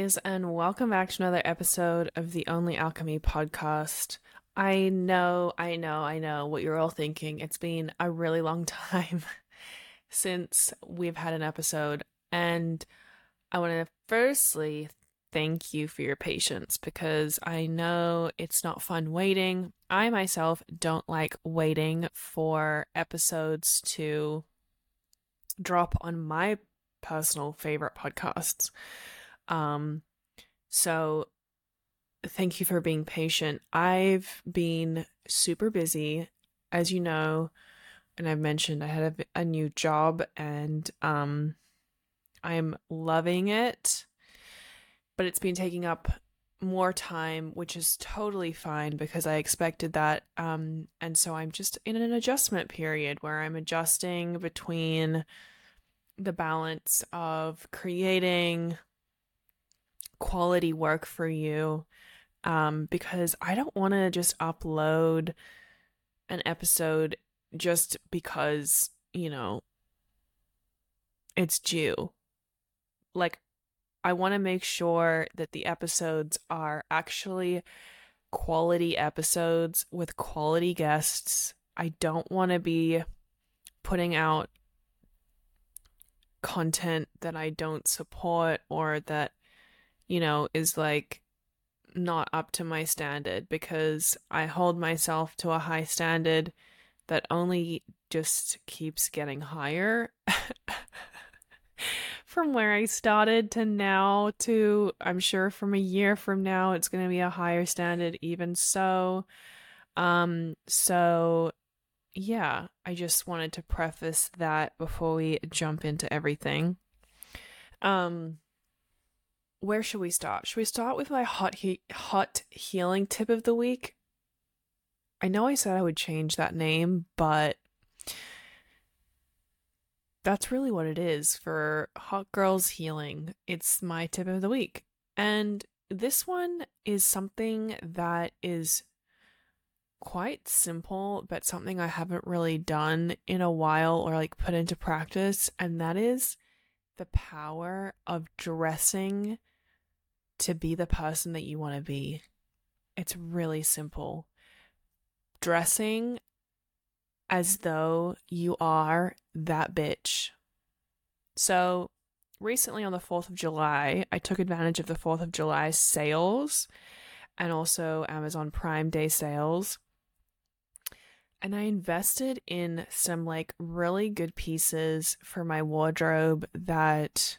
Guys, and welcome back to another episode of the Only Alchemy podcast. I know, I know, I know what you're all thinking. It's been a really long time since we've had an episode, and I want to firstly thank you for your patience because I know it's not fun waiting. I myself don't like waiting for episodes to drop on my personal favorite podcasts. Um, so thank you for being patient. I've been super busy, as you know, and I've mentioned I had a, a new job and um, I'm loving it, but it's been taking up more time, which is totally fine because I expected that. Um, and so I'm just in an adjustment period where I'm adjusting between the balance of creating quality work for you um, because I don't want to just upload an episode just because, you know, it's due. Like, I want to make sure that the episodes are actually quality episodes with quality guests. I don't want to be putting out content that I don't support or that you know, is like not up to my standard because I hold myself to a high standard that only just keeps getting higher from where I started to now to I'm sure from a year from now it's going to be a higher standard even so. Um so yeah I just wanted to preface that before we jump into everything. Um where should we start? Should we start with my hot he- hot healing tip of the week? I know I said I would change that name, but that's really what it is for Hot Girls Healing. It's my tip of the week. And this one is something that is quite simple, but something I haven't really done in a while or like put into practice, and that is the power of dressing to be the person that you want to be. It's really simple. Dressing as though you are that bitch. So, recently on the 4th of July, I took advantage of the 4th of July sales and also Amazon Prime Day sales. And I invested in some like really good pieces for my wardrobe that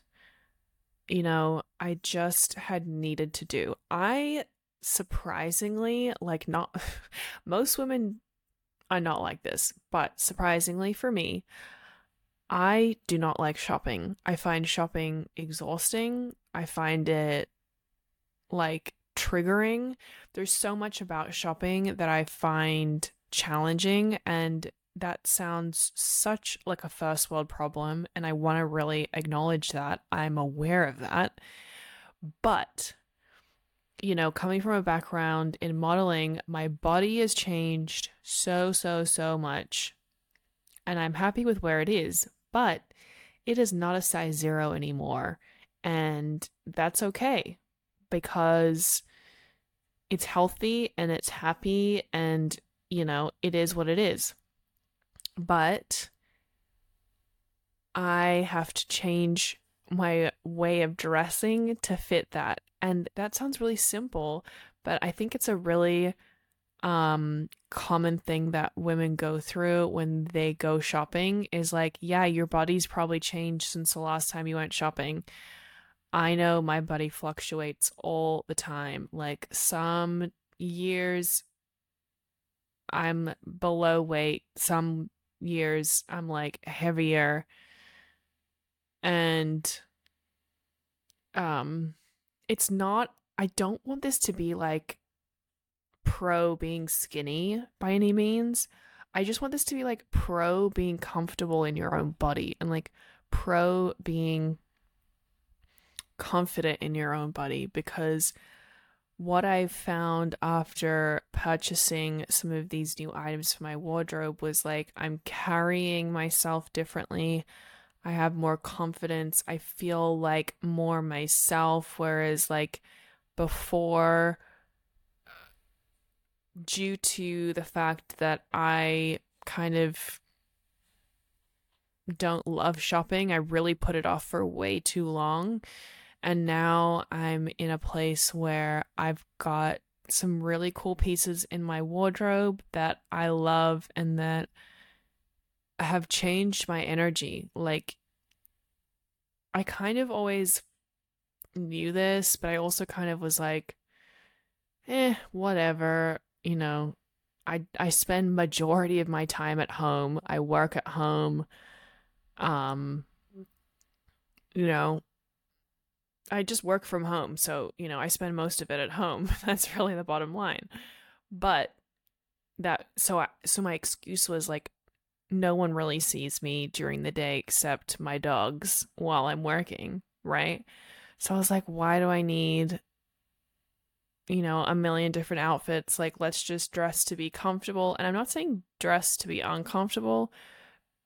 you know, I just had needed to do. I surprisingly, like, not most women are not like this, but surprisingly for me, I do not like shopping. I find shopping exhausting. I find it like triggering. There's so much about shopping that I find challenging and that sounds such like a first world problem and I want to really acknowledge that. I'm aware of that. But you know, coming from a background in modeling, my body has changed so so so much. And I'm happy with where it is, but it is not a size 0 anymore. And that's okay because it's healthy and it's happy and you know, it is what it is but I have to change my way of dressing to fit that. And that sounds really simple, but I think it's a really um common thing that women go through when they go shopping is like, yeah, your body's probably changed since the last time you went shopping. I know my body fluctuates all the time. Like some years I'm below weight, some years I'm like heavier and um it's not I don't want this to be like pro being skinny by any means. I just want this to be like pro being comfortable in your own body and like pro being confident in your own body because what I've found after purchasing some of these new items for my wardrobe was like I'm carrying myself differently. I have more confidence. I feel like more myself. Whereas, like, before, due to the fact that I kind of don't love shopping, I really put it off for way too long. And now I'm in a place where I've got some really cool pieces in my wardrobe that I love and that have changed my energy. Like, I kind of always knew this, but I also kind of was like, eh, whatever. You know, I I spend majority of my time at home. I work at home. Um, you know, I just work from home, so you know, I spend most of it at home. That's really the bottom line. But that so I, so my excuse was like no one really sees me during the day except my dogs while I'm working, right? So I was like, why do I need, you know, a million different outfits? Like, let's just dress to be comfortable. And I'm not saying dress to be uncomfortable,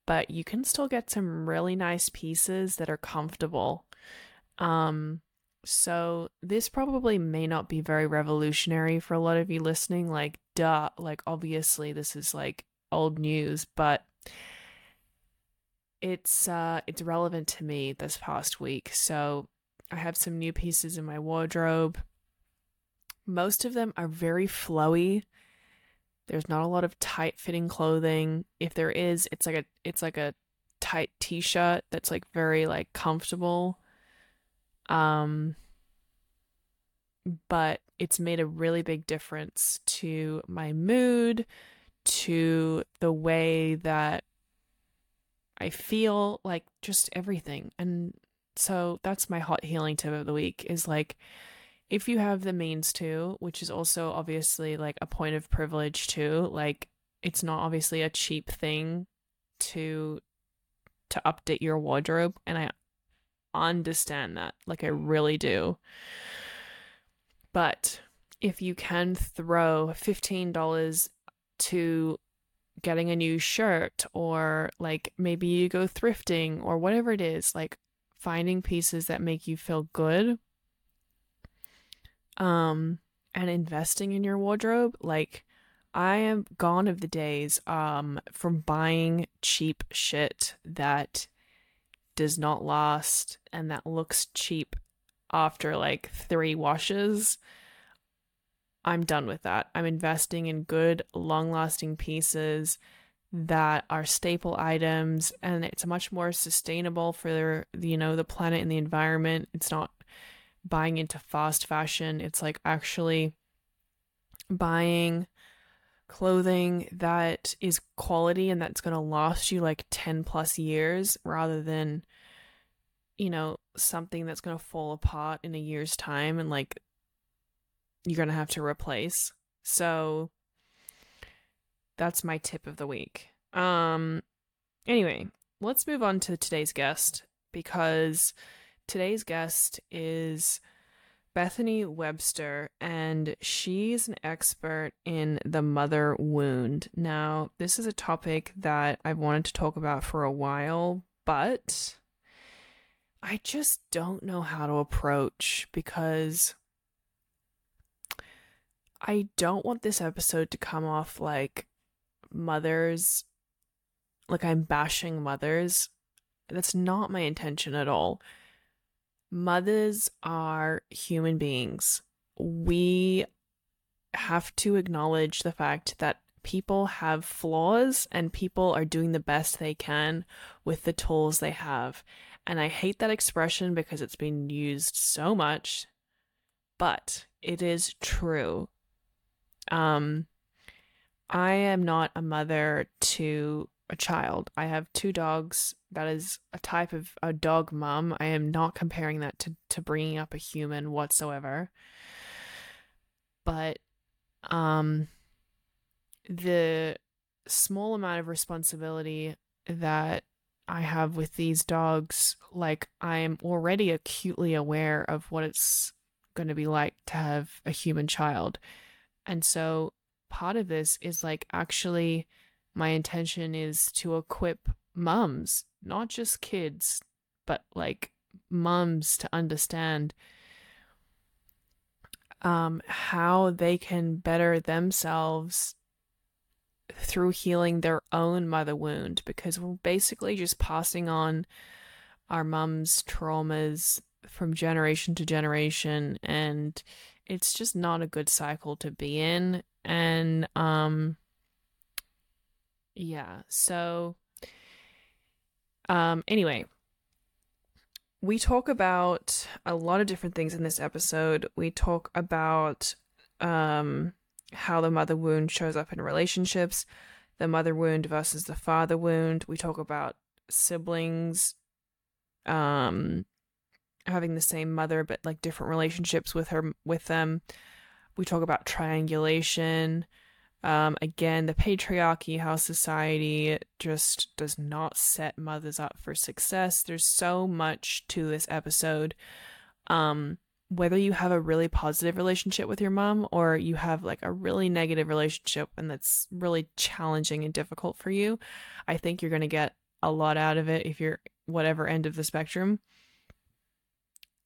but you can still get some really nice pieces that are comfortable. Um, so this probably may not be very revolutionary for a lot of you listening. Like, duh, like obviously this is like old news, but it's uh it's relevant to me this past week. So I have some new pieces in my wardrobe. Most of them are very flowy. There's not a lot of tight fitting clothing. If there is, it's like a it's like a tight t-shirt that's like very like comfortable. Um but it's made a really big difference to my mood, to the way that I feel like just everything. And so that's my hot healing tip of the week is like if you have the means to, which is also obviously like a point of privilege too, like it's not obviously a cheap thing to to update your wardrobe and I understand that. Like I really do. But if you can throw $15 to getting a new shirt or like maybe you go thrifting or whatever it is, like finding pieces that make you feel good um and investing in your wardrobe, like I am gone of the days um from buying cheap shit that does not last and that looks cheap after like 3 washes. I'm done with that. I'm investing in good, long lasting pieces that are staple items and it's much more sustainable for the, you know the planet and the environment it's not buying into fast fashion it's like actually buying clothing that is quality and that's going to last you like 10 plus years rather than you know something that's going to fall apart in a year's time and like you're going to have to replace. So that's my tip of the week. Um anyway, let's move on to today's guest because today's guest is Bethany Webster, and she's an expert in the mother wound. Now, this is a topic that I've wanted to talk about for a while, but I just don't know how to approach because I don't want this episode to come off like mothers, like I'm bashing mothers. That's not my intention at all. Mothers are human beings. We have to acknowledge the fact that people have flaws and people are doing the best they can with the tools they have. And I hate that expression because it's been used so much, but it is true. Um, I am not a mother to a child. I have two dogs. That is a type of a dog mom. I am not comparing that to, to bringing up a human whatsoever. But um, the small amount of responsibility that I have with these dogs, like I am already acutely aware of what it's going to be like to have a human child. And so part of this is like actually my intention is to equip mums, not just kids, but like mums to understand um, how they can better themselves through healing their own mother wound because we're basically just passing on our mom's traumas from generation to generation and it's just not a good cycle to be in. And um yeah so um anyway we talk about a lot of different things in this episode we talk about um how the mother wound shows up in relationships the mother wound versus the father wound we talk about siblings um having the same mother but like different relationships with her with them. We talk about triangulation. Um, again, the patriarchy, how society just does not set mothers up for success. There's so much to this episode. Um, whether you have a really positive relationship with your mom or you have like a really negative relationship and that's really challenging and difficult for you, I think you're going to get a lot out of it if you're whatever end of the spectrum.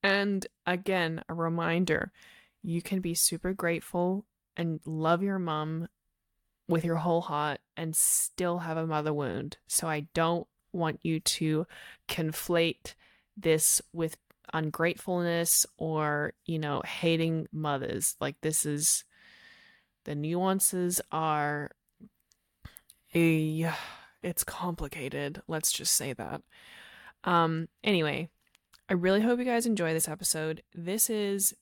And again, a reminder you can be super grateful and love your mom with your whole heart and still have a mother wound. So I don't want you to conflate this with ungratefulness or, you know, hating mothers. Like this is the nuances are a it's complicated. Let's just say that. Um anyway, I really hope you guys enjoy this episode. This is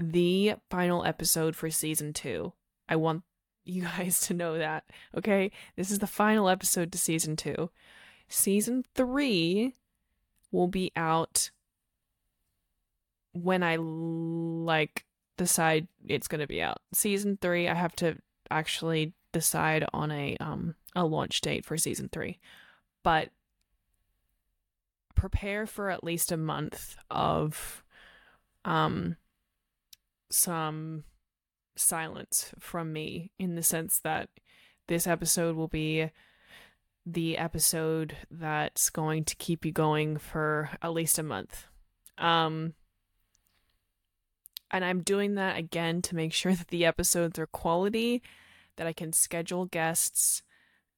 the final episode for season 2. I want you guys to know that, okay? This is the final episode to season 2. Season 3 will be out when I like decide it's going to be out. Season 3 I have to actually decide on a um a launch date for season 3. But prepare for at least a month of um some silence from me in the sense that this episode will be the episode that's going to keep you going for at least a month. Um and I'm doing that again to make sure that the episodes are quality, that I can schedule guests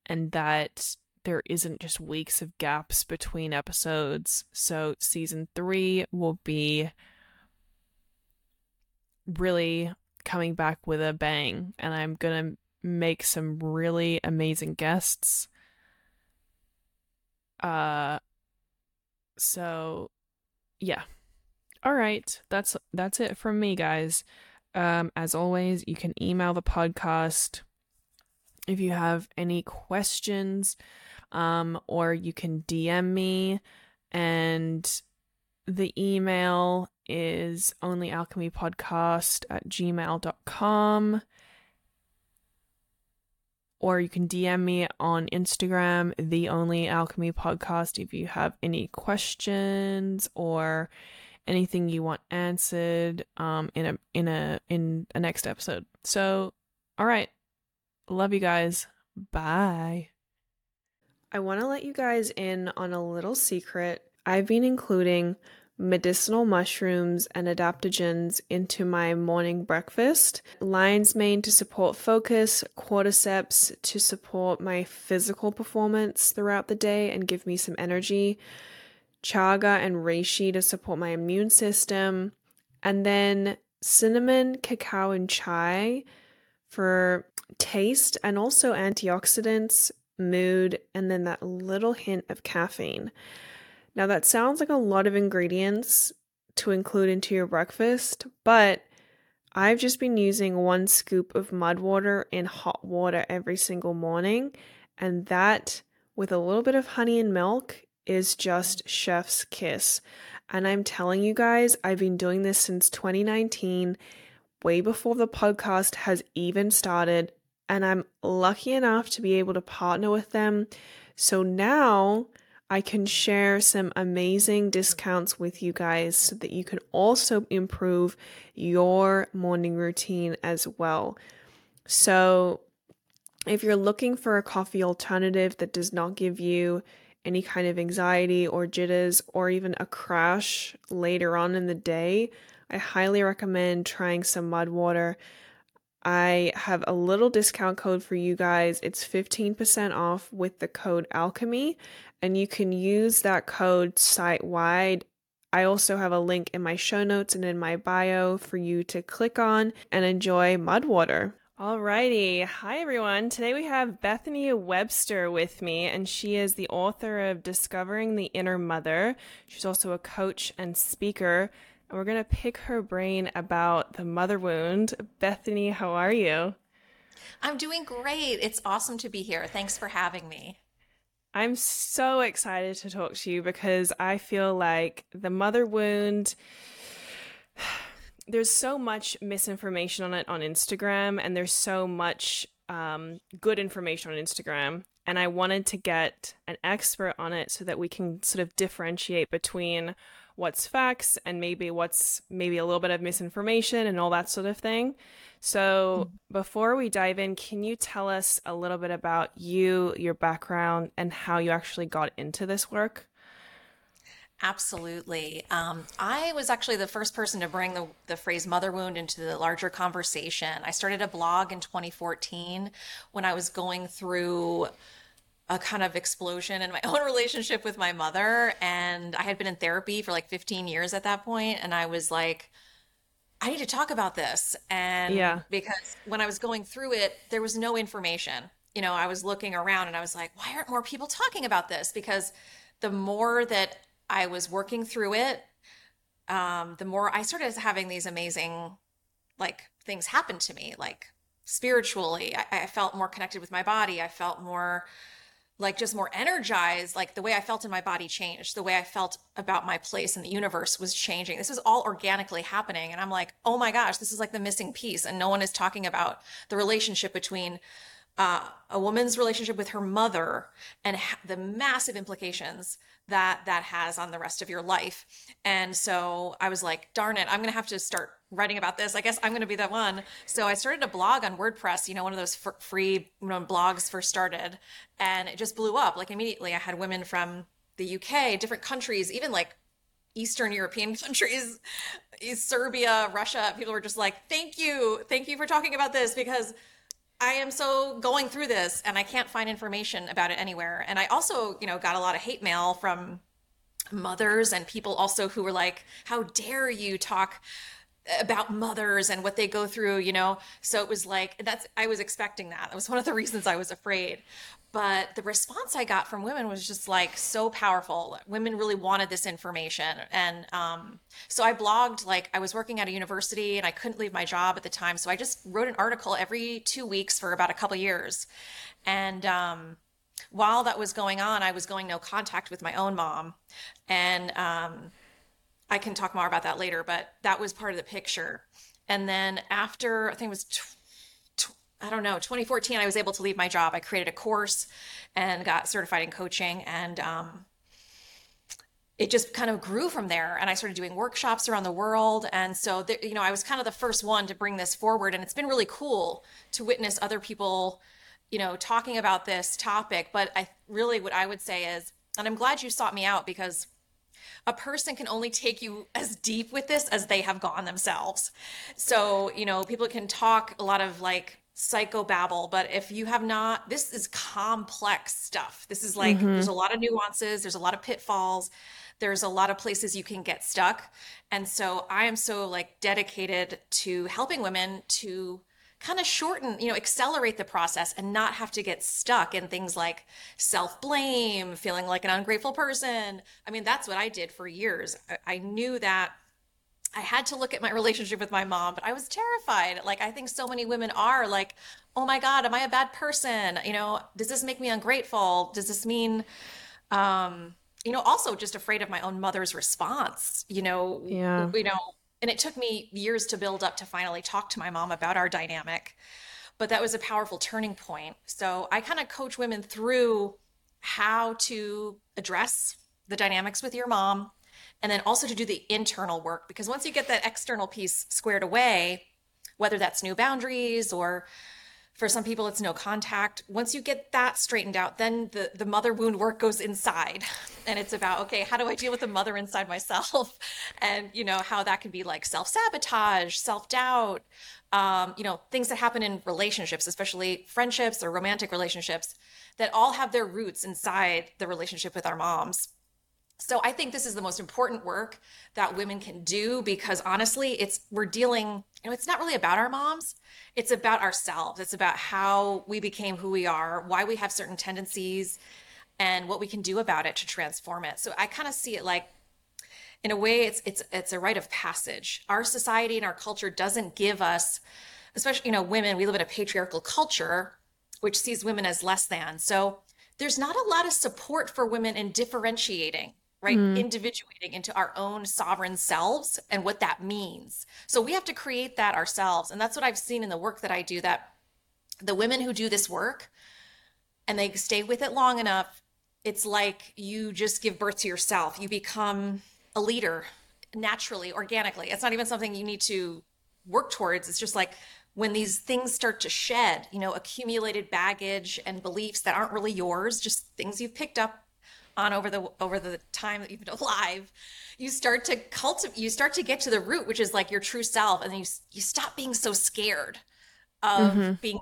and that there isn't just weeks of gaps between episodes. So season three will be really coming back with a bang, and I'm gonna make some really amazing guests. Uh, so yeah. All right, that's that's it from me, guys. Um, as always, you can email the podcast if you have any questions um, or you can DM me. And the email is onlyalchemypodcast at gmail.com. Or you can DM me on Instagram, the Only Alchemy Podcast, if you have any questions or anything you want answered um, in a in a in a next episode. So, all right, love you guys. Bye. I want to let you guys in on a little secret. I've been including medicinal mushrooms and adaptogens into my morning breakfast. Lion's mane to support focus, cordyceps to support my physical performance throughout the day and give me some energy, chaga and reishi to support my immune system, and then cinnamon, cacao, and chai for taste and also antioxidants mood, and then that little hint of caffeine. Now, that sounds like a lot of ingredients to include into your breakfast, but I've just been using one scoop of MUDWTR in hot water every single morning, and that with a little bit of honey and milk is just chef's kiss. And I'm telling you guys, I've been doing this since 2019, way before the podcast has even started and I'm lucky enough to be able to partner with them. So now I can share some amazing discounts with you guys so that you can also improve your morning routine as well. So if you're looking for a coffee alternative that does not give you any kind of anxiety or jitters or even a crash later on in the day, I highly recommend trying some MUDWTR. I have a little discount code for you guys. It's 15% off with the code alchemy, and you can use that code site wide. I also have a link in my show notes and in my bio for you to click on and enjoy MUDWTR. Alrighty. Hi, everyone. Today we have Bethany Webster with me, and she is the author of Discovering the Inner Mother. She's also a coach and speaker and we're going to pick her brain about the mother wound. Bethany, how are you? I'm doing great. It's awesome to be here. Thanks for having me. I'm so excited to talk to you because I feel like the mother wound there's so much misinformation on it on Instagram and there's so much um, good information on Instagram. And I wanted to get an expert on it so that we can sort of differentiate between what's facts and maybe what's maybe a little bit of misinformation and all that sort of thing. So, mm-hmm. before we dive in, can you tell us a little bit about you, your background, and how you actually got into this work? Absolutely. Um, I was actually the first person to bring the, the phrase mother wound into the larger conversation. I started a blog in 2014 when I was going through a kind of explosion in my own relationship with my mother. And I had been in therapy for like 15 years at that point, And I was like, I need to talk about this. And yeah. because when I was going through it, there was no information. You know, I was looking around and I was like, why aren't more people talking about this? Because the more that I was working through it, um, the more I started having these amazing like things happen to me, like spiritually. I, I felt more connected with my body. I felt more like just more energized like the way i felt in my body changed the way i felt about my place in the universe was changing. This was all organically happening and i'm like oh my gosh this is like the missing piece and no one is talking about the relationship between uh, a woman's relationship with her mother and ha- the massive implications that that has on the rest of your life and so i was like darn it i'm gonna have to start writing about this. I guess I'm going to be that one. So I started a blog on WordPress, you know, one of those f- free you know, blogs first started, and it just blew up. Like immediately, I had women from the UK, different countries, even like Eastern European countries, Serbia, Russia. People were just like, "Thank you, thank you for talking about this," because I am so going through this and I can't find information about it anywhere. And I also, you know, got a lot of hate mail from mothers and people also who were like, "How dare you talk?" about mothers and what they go through, you know. So it was like that's I was expecting that. That was one of the reasons I was afraid. But the response I got from women was just like so powerful. Women really wanted this information. And um, so I blogged, like, I was working at a university and I couldn't leave my job at the time. So I just wrote an article every two weeks for about a couple years. And um, while that was going on, I was going no contact with my own mom. And um, I can talk more about that later, but that was part of the picture. And then after, I think it was, I don't know, 2014, I was able to leave my job. I created a course and got certified in coaching. And um, it just kind of grew from there. And I started doing workshops around the world. And so, there, you know, I was kind of the first one to bring this forward. And it's been really cool to witness other people, you know, talking about this topic. But I really, what I would say is, and I'm glad you sought me out because a person can only take you as deep with this as they have gone themselves. So, you know, people can talk a lot of like psychobabble, but if you have not, this is complex stuff. This is like, mm-hmm. there's a lot of nuances, there's a lot of pitfalls, there's a lot of places you can get stuck. And so I am so like dedicated to helping women to kind of shorten, you know, accelerate the process and not have to get stuck in things like self blame, feeling like an ungrateful person. I mean, that's what I did for years. I, I knew that I had to look at my relationship with my mom, but I was terrified. Like, I think so many women are like, oh my God, am I a bad person? You know, does this make me ungrateful? Does this mean, um, you know, also just afraid of my own mother's response, you know, yeah. you know, and it took me years to build up to finally talk to my mom about our dynamic. But that was a powerful turning point. So I kind of coach women through how to address the dynamics with your mom and then also to do the internal work because once you get that external piece squared away, whether that's new boundaries or For some people, it's no contact. Once you get that straightened out, then the, the mother wound work goes inside. And it's about, okay, how do I deal with the mother inside myself? And, you know, how that can be like self sabotage, self doubt, um, you know, things that happen in relationships, especially friendships or romantic relationships, that all have their roots inside the relationship with our moms. So I think this is the most important work that women can do because honestly, it's we're dealing, you know, it's not really about our moms. It's about ourselves. It's about how we became who we are, why we have certain tendencies, and what we can do about it to transform it. So I kind of see it like in a way it's it's it's a rite of passage. Our society and our culture doesn't give us especially you know women, we live in a patriarchal culture which sees women as less than. So there's not a lot of support for women in differentiating right? Mm. Individuating into our own sovereign selves and what that means. So we have to create that ourselves. And that's what I've seen in the work that I do that the women who do this work and they stay with it long enough, it's like you just give birth to yourself. You become a leader naturally, organically. It's not even something you need to work towards. It's just like when these things start to shed, you know, accumulated baggage and beliefs that aren't really yours, just things you've picked up on over the over the time that you've been alive you start to cultivate you start to get to the root which is like your true self and then you you stop being so scared of mm-hmm. being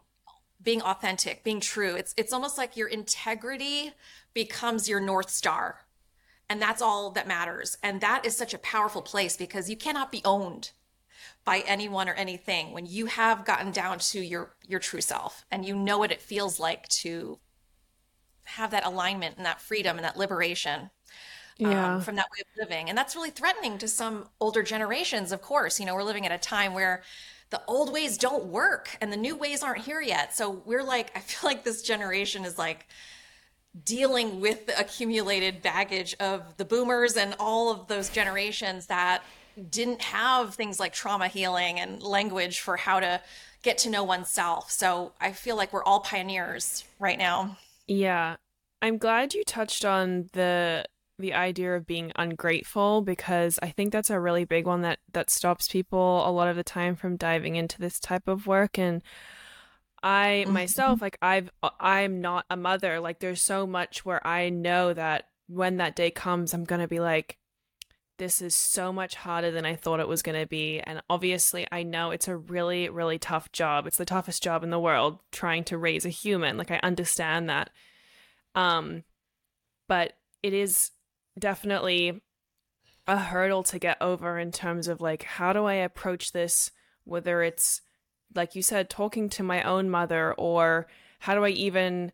being authentic being true it's it's almost like your integrity becomes your north star and that's all that matters and that is such a powerful place because you cannot be owned by anyone or anything when you have gotten down to your your true self and you know what it feels like to have that alignment and that freedom and that liberation um, yeah. um, from that way of living. And that's really threatening to some older generations, of course. You know, we're living at a time where the old ways don't work and the new ways aren't here yet. So we're like, I feel like this generation is like dealing with the accumulated baggage of the boomers and all of those generations that didn't have things like trauma healing and language for how to get to know oneself. So I feel like we're all pioneers right now. Yeah. I'm glad you touched on the the idea of being ungrateful because I think that's a really big one that that stops people a lot of the time from diving into this type of work and I mm-hmm. myself like I've I'm not a mother like there's so much where I know that when that day comes I'm going to be like this is so much harder than I thought it was going to be. And obviously, I know it's a really, really tough job. It's the toughest job in the world trying to raise a human. Like, I understand that. Um, but it is definitely a hurdle to get over in terms of like, how do I approach this? Whether it's, like you said, talking to my own mother, or how do I even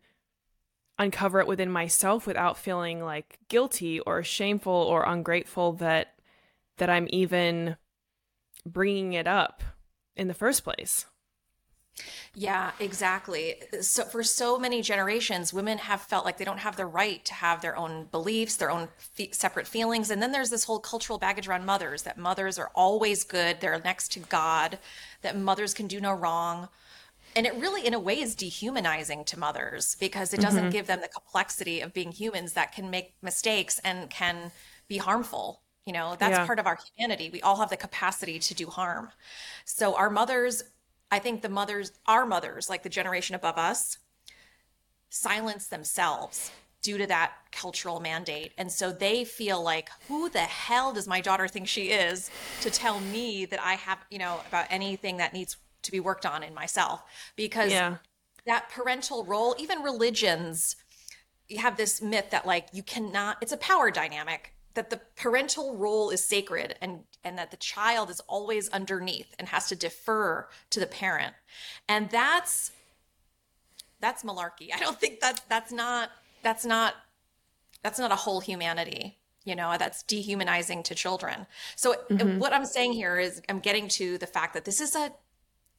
uncover it within myself without feeling like guilty or shameful or ungrateful that that I'm even bringing it up in the first place. Yeah, exactly. So for so many generations, women have felt like they don't have the right to have their own beliefs, their own separate feelings, and then there's this whole cultural baggage around mothers that mothers are always good, they're next to God, that mothers can do no wrong and it really in a way is dehumanizing to mothers because it doesn't mm-hmm. give them the complexity of being humans that can make mistakes and can be harmful you know that's yeah. part of our humanity we all have the capacity to do harm so our mothers i think the mothers our mothers like the generation above us silence themselves due to that cultural mandate. And so they feel like, who the hell does my daughter think she is to tell me that I have, you know, about anything that needs to be worked on in myself because yeah. that parental role, even religions, you have this myth that like you cannot, it's a power dynamic that the parental role is sacred and and that the child is always underneath and has to defer to the parent and that's that's malarkey i don't think that that's not that's not that's not a whole humanity you know that's dehumanizing to children so mm-hmm. what i'm saying here is i'm getting to the fact that this is a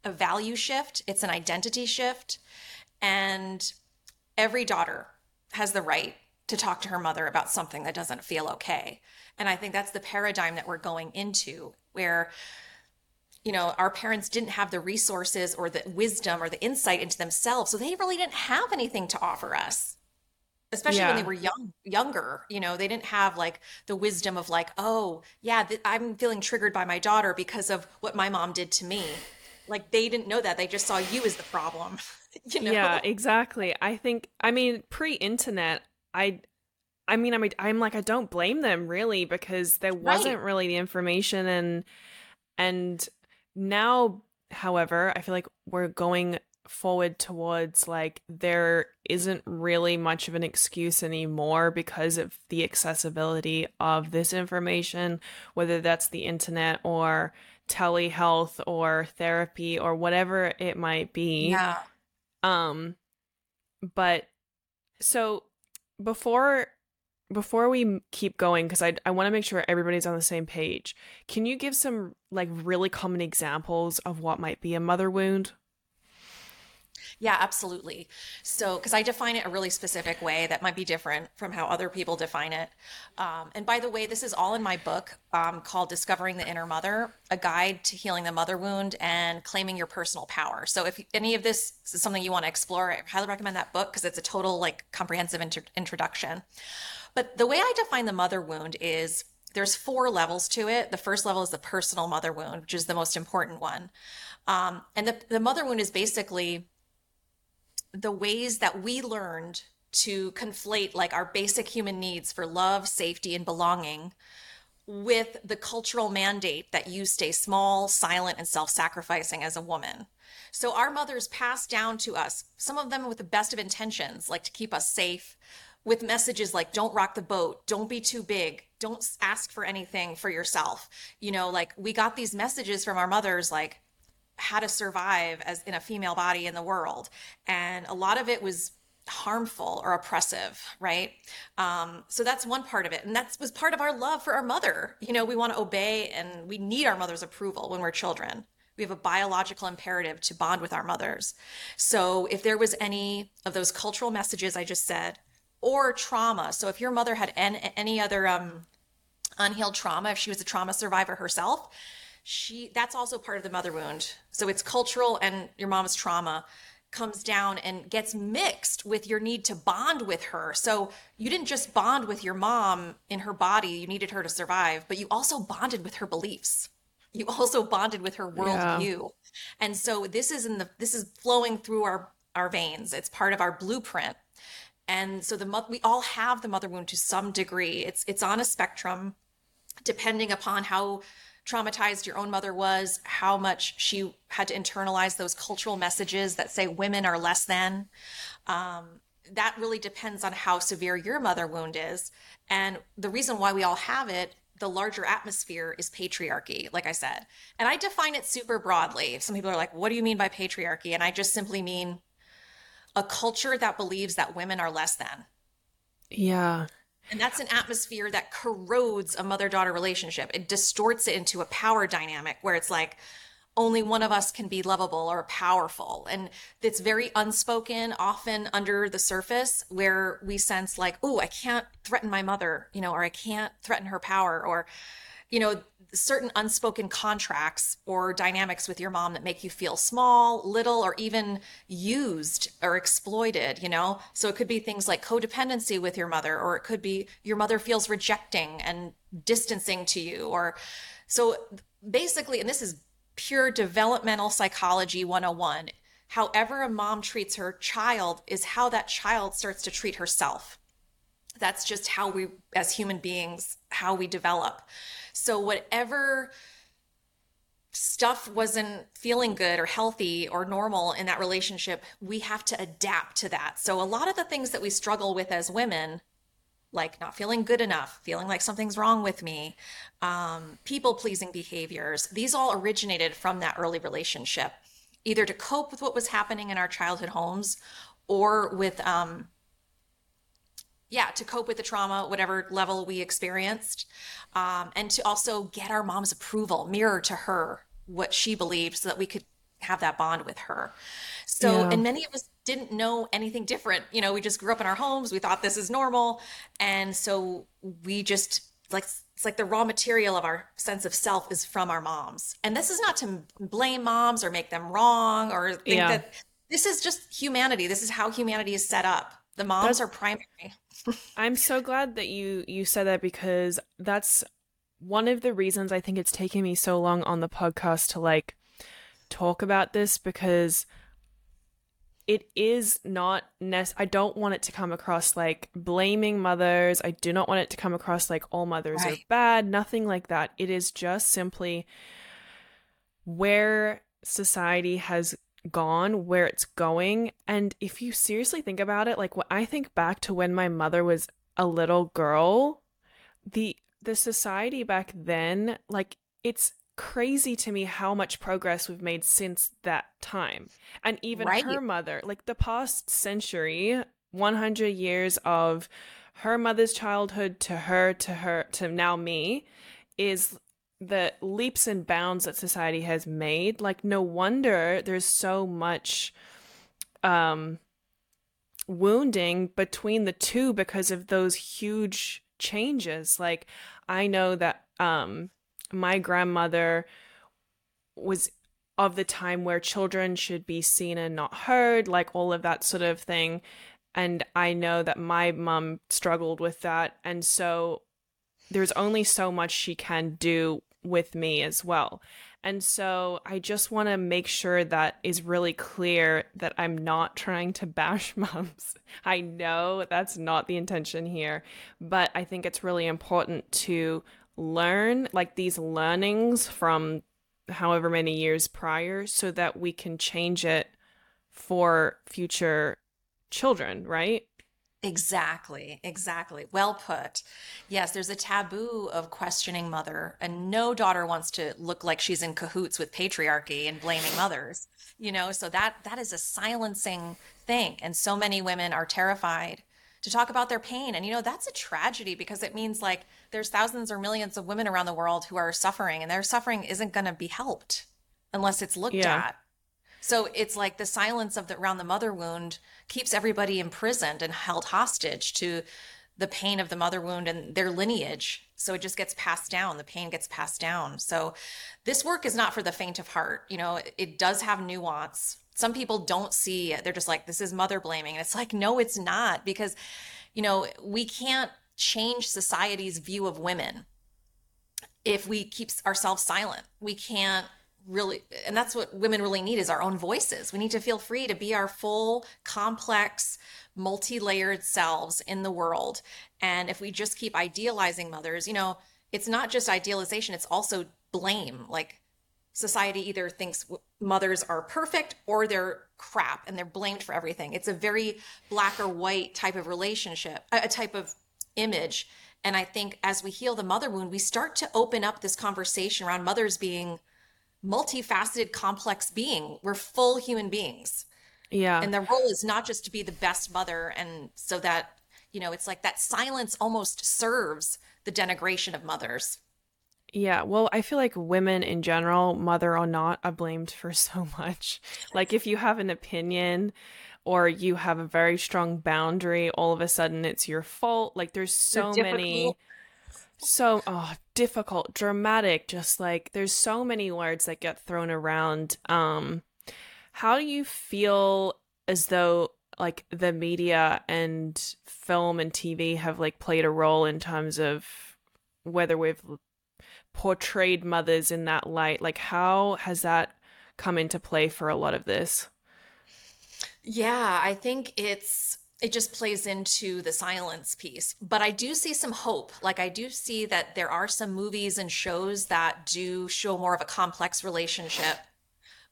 a value shift, it's an identity shift. And every daughter has the right to talk to her mother about something that doesn't feel okay. And I think that's the paradigm that we're going into where you know our parents didn't have the resources or the wisdom or the insight into themselves so they really didn't have anything to offer us especially yeah. when they were young younger you know they didn't have like the wisdom of like oh yeah th- i'm feeling triggered by my daughter because of what my mom did to me like they didn't know that. They just saw you as the problem. you know? Yeah, exactly. I think I mean pre-internet, I I mean I mean I'm like I don't blame them really because there wasn't Right. really the information and and now however, I feel like we're going forward towards like there isn't really much of an excuse anymore because of the accessibility of this information, whether that's the internet or telehealth or therapy or whatever it might be. Yeah. Um, but so before before we keep going, because I I want to make sure everybody's on the same page. Can you give some like really common examples of what might be a mother wound? Yeah, absolutely. So, because I define it a really specific way that might be different from how other people define it. Um, and by the way, this is all in my book um, called Discovering the Inner Mother, a guide to healing the mother wound and claiming your personal power. So, if any of this is something you want to explore, I highly recommend that book because it's a total, like, comprehensive inter- introduction. But the way I define the mother wound is there's four levels to it. The first level is the personal mother wound, which is the most important one. Um, and the, the mother wound is basically the ways that we learned to conflate like our basic human needs for love, safety, and belonging with the cultural mandate that you stay small, silent, and self sacrificing as a woman. So our mothers passed down to us, some of them with the best of intentions, like to keep us safe, with messages like don't rock the boat, don't be too big, don't ask for anything for yourself. You know, like we got these messages from our mothers like how to survive as in a female body in the world. And a lot of it was harmful or oppressive, right? Um, so that's one part of it. And that was part of our love for our mother. You know, we want to obey and we need our mother's approval when we're children. We have a biological imperative to bond with our mothers. So if there was any of those cultural messages I just said, or trauma, so if your mother had an, any other um, unhealed trauma, if she was a trauma survivor herself, she that's also part of the mother wound. So it's cultural and your mom's trauma comes down and gets mixed with your need to bond with her. So you didn't just bond with your mom in her body, you needed her to survive, but you also bonded with her beliefs. You also bonded with her Yeah. worldview. And so this is in the this is flowing through our our veins. It's part of our blueprint. And so the we all have the mother wound to some degree. It's it's on a spectrum depending upon how traumatized your own mother was, how much she had to internalize those cultural messages that say women are less than. Um, that really depends on how severe your mother wound is. And the reason why we all have it, the larger atmosphere is patriarchy, like I said. And I define it super broadly. Some people are like, what do you mean by patriarchy? And I just simply mean a culture that believes that women are less than. Yeah. And that's an atmosphere that corrodes a mother daughter relationship. It distorts it into a power dynamic where it's like only one of us can be lovable or powerful. And it's very unspoken, often under the surface, where we sense like, oh, I can't threaten my mother, you know, or I can't threaten her power, or, you know, certain unspoken contracts or dynamics with your mom that make you feel small, little, or even used or exploited, you know? So it could be things like codependency with your mother, or it could be your mother feels rejecting and distancing to you, or so basically, and this is pure developmental psychology 101. However, a mom treats her child is how that child starts to treat herself that's just how we as human beings how we develop. So whatever stuff wasn't feeling good or healthy or normal in that relationship we have to adapt to that. So a lot of the things that we struggle with as women like not feeling good enough feeling like something's wrong with me um, people pleasing behaviors these all originated from that early relationship either to cope with what was happening in our childhood homes or with um, yeah, to cope with the trauma, whatever level we experienced, um, and to also get our mom's approval, mirror to her what she believed so that we could have that bond with her. So, Yeah. and many of us didn't know anything different. You know, we just grew up in our homes, we thought this is normal. And so we just like, it's like the raw material of our sense of self is from our moms. And this is not to blame moms or make them wrong or think Yeah. that this is just humanity. This is how humanity is set up. The moms That's- are primary. I'm so glad that you you said that because that's one of the reasons I think it's taken me so long on the podcast to like talk about this because it is not nec- I don't want it to come across like blaming mothers. I do not want it to come across like all mothers right. are bad, nothing like that. It is just simply where society has gone, where it's going. And if you seriously think about it, like what I think back to when my mother was a little girl, the the society back then, like it's crazy to me how much progress we've made since that time. And even right. her mother, like the past century, 100 years of her mother's childhood to her to her to now me is the leaps and bounds that society has made. Like no wonder there's so much um wounding between the two because of those huge changes. Like I know that um my grandmother was of the time where children should be seen and not heard, like all of that sort of thing. And I know that my mum struggled with that. And so there's only so much she can do with me as well. And so I just want to make sure that is really clear that I'm not trying to bash moms. I know that's not the intention here, but I think it's really important to learn like these learnings from however many years prior so that we can change it for future children, right? Exactly, exactly. Well put. Yes, there's a taboo of questioning mother, and no daughter wants to look like she's in cahoots with patriarchy and blaming mothers. You know, so that that is a silencing thing, and so many women are terrified to talk about their pain. And you know, that's a tragedy because it means like there's thousands or millions of women around the world who are suffering and their suffering isn't going to be helped unless it's looked yeah. at. So it's like the silence of the around the mother wound keeps everybody imprisoned and held hostage to the pain of the mother wound and their lineage. So it just gets passed down. The pain gets passed down. So this work is not for the faint of heart. You know, it, it does have nuance some people don't see it. They're just like, this is mother blaming. And it's like, no, it's not because, you know, we can't change society's view of women if we keep ourselves silent. We can't really and that's what women really need is our own voices. We need to feel free to be our full, complex, multi-layered selves in the world. And if we just keep idealizing mothers, you know, it's not just idealization, it's also blame. Like society either thinks mothers are perfect or they're crap and they're blamed for everything. It's a very black or white type of relationship, a type of image. And I think as we heal the mother wound, we start to open up this conversation around mothers being multifaceted, complex being. We're full human beings. Yeah. And the role is not just to be the best mother. And so that, you know, it's like that silence almost serves the denigration of mothers. Yeah, well, I feel like women in general, mother or not, are blamed for so much. Like if you have an opinion or you have a very strong boundary, all of a sudden it's your fault. Like there's so many so oh, difficult, dramatic, just like there's so many words that get thrown around. Um how do you feel as though like the media and film and TV have like played a role in terms of whether we've portrayed mothers in that light like how has that come into play for a lot of this yeah i think it's it just plays into the silence piece. But i do see some hope. Like i do see that there are some movies and shows that do show more of a complex relationship.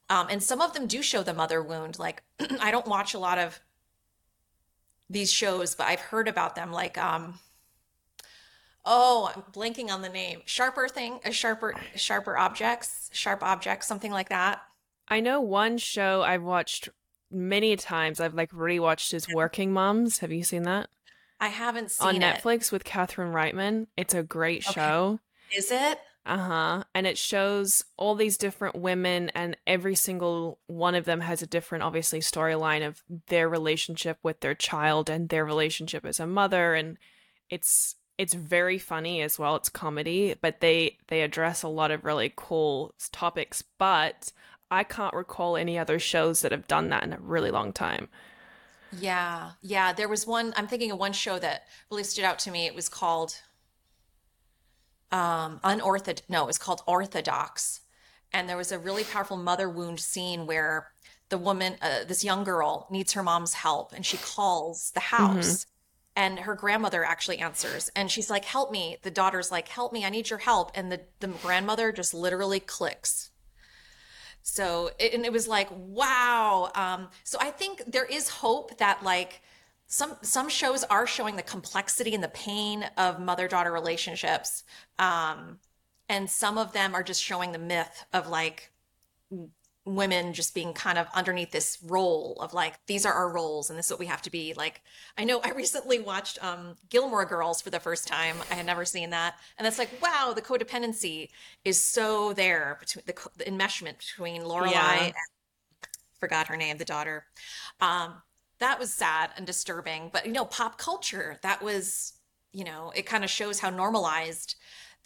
Um, and some of them do show the mother wound. Like i don't watch a lot of these shows but i've heard about them. Like um oh, I'm blanking on the name. Sharper thing, a sharper, sharper objects, sharp objects, something like that. I know one show I've watched many times. I've like rewatched is Working Moms. Have you seen that? I haven't seen on it. Netflix with Catherine Reitman. It's a great okay. show. Is it? Uh huh. And it shows all these different women, and every single one of them has a different, obviously, storyline of their relationship with their child and their relationship as a mother. And it's it's very funny as well it's comedy but they they address a lot of really cool topics but i can't recall any other shows that have done that in a really long time yeah yeah there was one i'm thinking of one show that really stood out to me it was called um unorthodox no it was called orthodox and there was a really powerful mother wound scene where the woman, uh, this young girl needs her mom's help and she calls the Mm-hmm. house and her grandmother actually answers and she's like, help me. The daughter's like, help me. I need your help. And the, the grandmother just literally clicks. So, and it was like, wow. Um, so I think there is hope that like some some shows are showing the complexity and the pain of mother-daughter relationships. Um, and some of them are just showing the myth of like women just being kind of underneath this role of like these are our roles and this is what we have to be like i know i recently watched um gilmore girls for the first time. I had never seen that. And it's like wow the codependency is so there between the, the enmeshment between lorelai Yeah. and forgot her name the daughter. Um that was sad and disturbing. But you know pop culture that was you know it kind of shows how normalized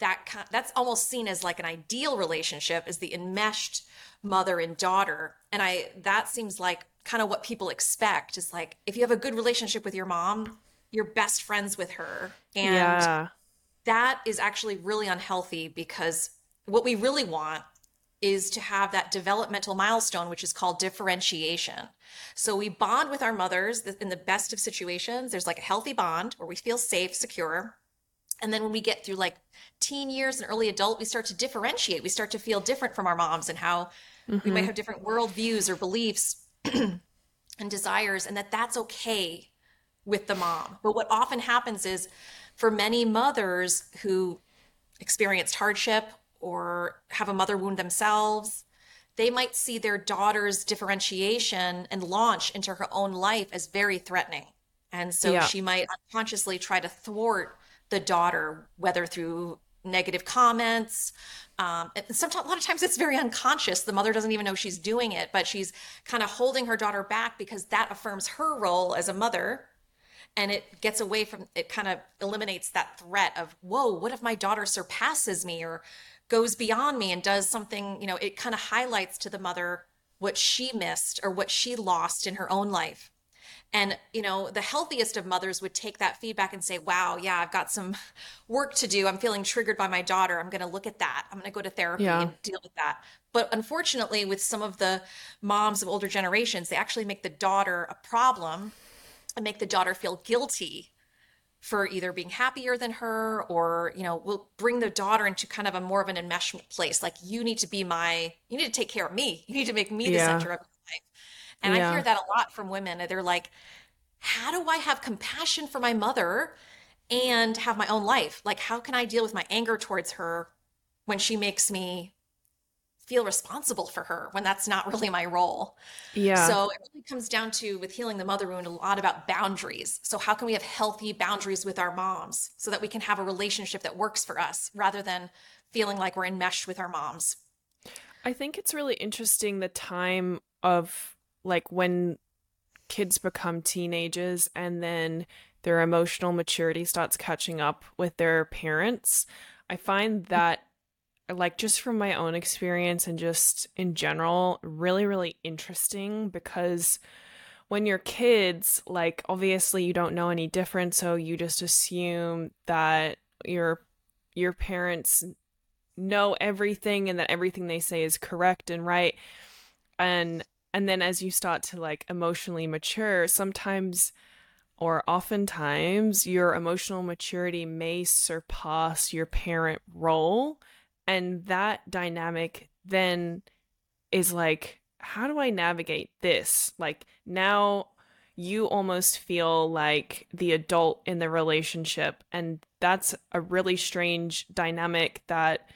that that's almost seen as like an ideal relationship is the enmeshed mother and daughter and i that seems like kind of what people expect is like if you have a good relationship with your mom you're best friends with her and yeah. that is actually really unhealthy because what we really want is to have that developmental milestone, which is called differentiation. So we bond with our mothers in the best of situations. There's like a healthy bond where we feel safe, secure. And then when we get through like teen years and early adult, we start to differentiate. We start to feel different from our moms and how we might mm-hmm. have different worldviews or beliefs and desires, and that that's okay with the mom. But what often happens is for many mothers who experienced hardship or have a mother wound themselves, they might see their daughter's differentiation and launch into her own life as very threatening. And so Yeah. she might unconsciously try to thwart the daughter, whether through negative comments. Um, sometimes, a lot of times it's very unconscious. The mother doesn't even know she's doing it, but she's kind of holding her daughter back because that affirms her role as a mother and it gets away from it kind of eliminates that threat of whoa what if my daughter surpasses me or goes beyond me and does something you know it kind of highlights to the mother what she missed or what she lost in her own life and you know the healthiest of mothers would take that feedback and say wow yeah i've got some work to do. I'm feeling triggered by my daughter. I'm going to look at that. I'm going to go to therapy Yeah. and deal with that. But unfortunately with some of the moms of older generations they actually make the daughter a problem and make the daughter feel guilty for either being happier than her or you know will bring the daughter into kind of a more of an enmeshment place. Like you need to be my you need to take care of me. You need to make me the Yeah. center of and i hear that a lot from women they're like how do i have compassion for my mother and have my own life like how can i deal with my anger towards her when she makes me feel responsible for her when that's not really my role Yeah. so it really comes down to with healing the mother wound a lot about boundaries. So how can we have healthy boundaries with our moms so that we can have a relationship that works for us rather than feeling like we're enmeshed with our moms? I think it's really interesting the time of like when kids become teenagers and then their emotional maturity starts catching up with their parents. I find that like just from my own experience and just in general really really interesting because when you're kids like obviously you don't know any different so you just assume that your your parents know everything and that everything they say is correct and right and and then as you start to like emotionally mature sometimes or oftentimes your emotional maturity may surpass your parent role. And that dynamic then is like how do i navigate this? Like now you almost feel like the adult in the relationship. And that's a really strange dynamic that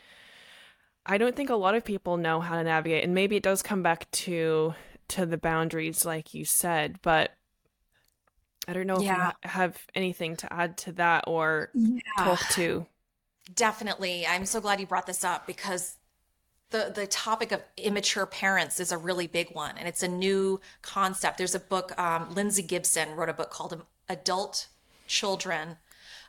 i don't think a lot of people know how to navigate and maybe it does come back to to the boundaries like you said but i don't know if you have anything to add to that or talk to Definitely. I'm so glad you brought this up because the the topic of immature parents is a really big one and it's a new concept. There's a book um, Lindsay Gibson wrote a book called Adult Children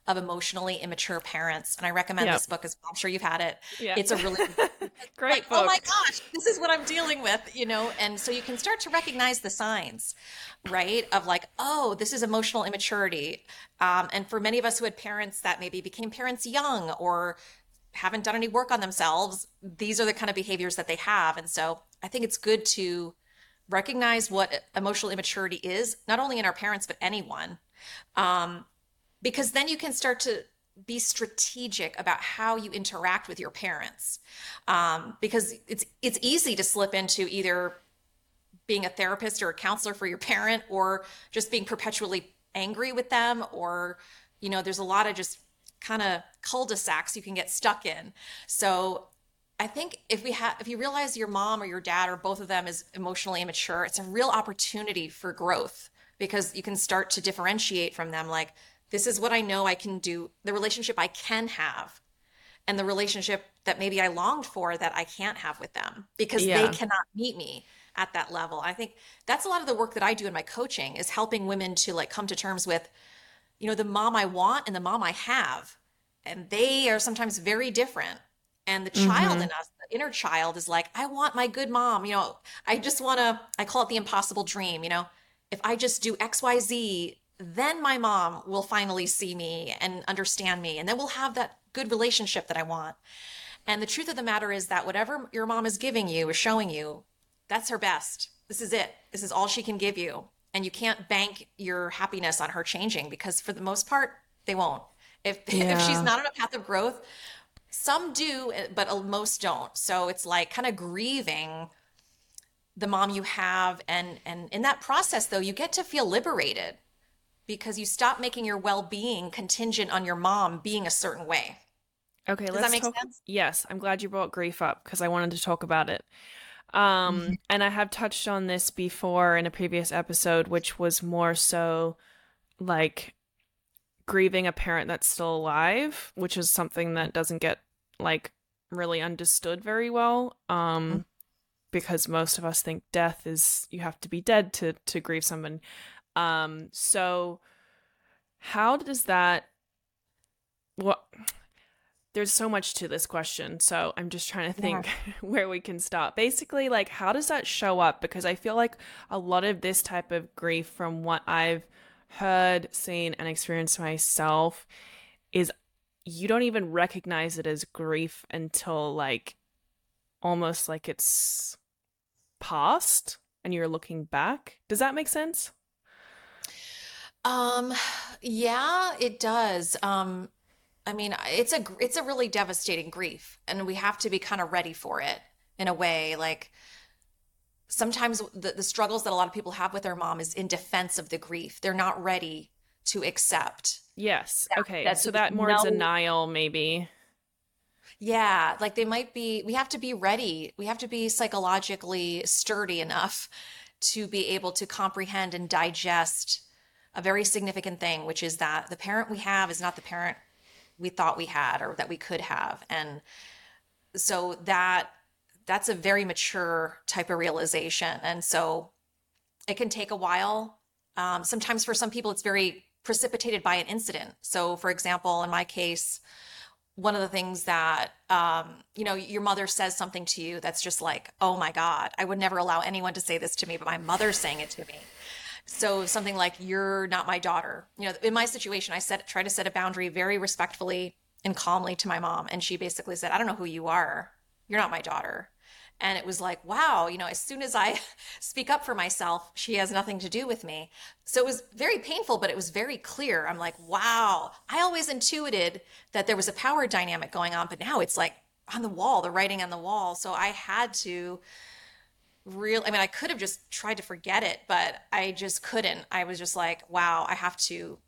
of Emotionally Immature Parents and I recommend Yep. this book as well. I'm sure you've had it. Yeah. It's a really great like, book oh my gosh, this is what I'm dealing with, you know? And so you can start to recognize the signs, right? Of like, oh, this is emotional immaturity. Um, and for many of us who had parents that maybe became parents young or haven't done any work on themselves, these are the kind of behaviors that they have. And so I think it's good to recognize what emotional immaturity is, not only in our parents, but anyone. Um, because then you can start to be strategic about how you interact with your parents. Um, because it's it's easy to slip into either being a therapist or a counselor for your parent or just being perpetually angry with them or you know there's a lot of just kind of cul-de-sacs you can get stuck in so i think if we have if you realize your mom or your dad or both of them is emotionally immature it's a real opportunity for growth because you can start to differentiate from them like this is what i know i can do the relationship i can have and the relationship that maybe i longed for that i can't have with them because yeah. they cannot meet me at that level. I think that's a lot of the work that I do in my coaching is helping women to like come to terms with, you know, the mom I want and the mom I have. And they are sometimes very different. And the child mm-hmm. in us, the inner child is like, I want my good mom. You know, I just want to, I call it the impossible dream. You know, if I just do XYZ, then my mom will finally see me and understand me. And then we'll have that good relationship that I want. And the truth of the matter is that whatever your mom is giving you is showing you that's her best. This is it. This is all she can give you. And you can't bank your happiness on her changing because for the most part, they won't. If, yeah. if she's not on a path of growth, some do, but uh, most don't. So it's like kind of grieving the mom you have. And, and in that process, though, you get to feel liberated because you stop making your well-being contingent on your mom being a certain way. Okay, Does let's that make talk- sense? Yes, I'm glad you brought grief up because I wanted to talk about it. Um, mm-hmm. and I have touched on this before in a previous episode, which was more so like grieving a parent that's still alive, which is something that doesn't get like really understood very well. Um, mm-hmm. because most of us think death is you have to be dead to to grieve someone. Um, so how does that what there's so much to this question. So I'm just trying to think yeah. where we can start. Basically, like, how does that show up? Because I feel like a lot of this type of grief, from what I've heard, seen, and experienced myself, is you don't even recognize it as grief until like almost like it's past and you're looking back. Does that make sense? Um yeah, it does. Um I mean, it's a it's a really devastating grief, and we have to be kind of ready for it in a way. Like sometimes the, the struggles that a lot of people have with their mom is in defense of the grief. They're not ready to accept. Yes. That, okay. so that more no, denial, maybe. Yeah, like they might be. We have to be ready. We have to be psychologically sturdy enough to be able to comprehend and digest a very significant thing, which is that the parent we have is not the parent we thought we had or that we could have. And so that that's a very mature type of realization. And so it can take a while. Um, sometimes for some people it's very precipitated by an incident. So for example in my case one of the things that um, you know your mother says something to you that's just like oh my god i would never allow anyone to say this to me but my mother's saying it to me so something like you're not my daughter. You know, in my situation, I set try to set a boundary very respectfully and calmly to my mom, and she basically said, "I don't know who you are. You're not my daughter." And it was like, wow, you know, as soon as I speak up for myself, she has nothing to do with me. So it was very painful, but it was very clear. I'm like, wow, I always intuited that there was a power dynamic going on, but now it's like on the wall, the writing on the wall. So I had to real i mean i could have just tried to forget it but i just couldn't. I was just like wow i have to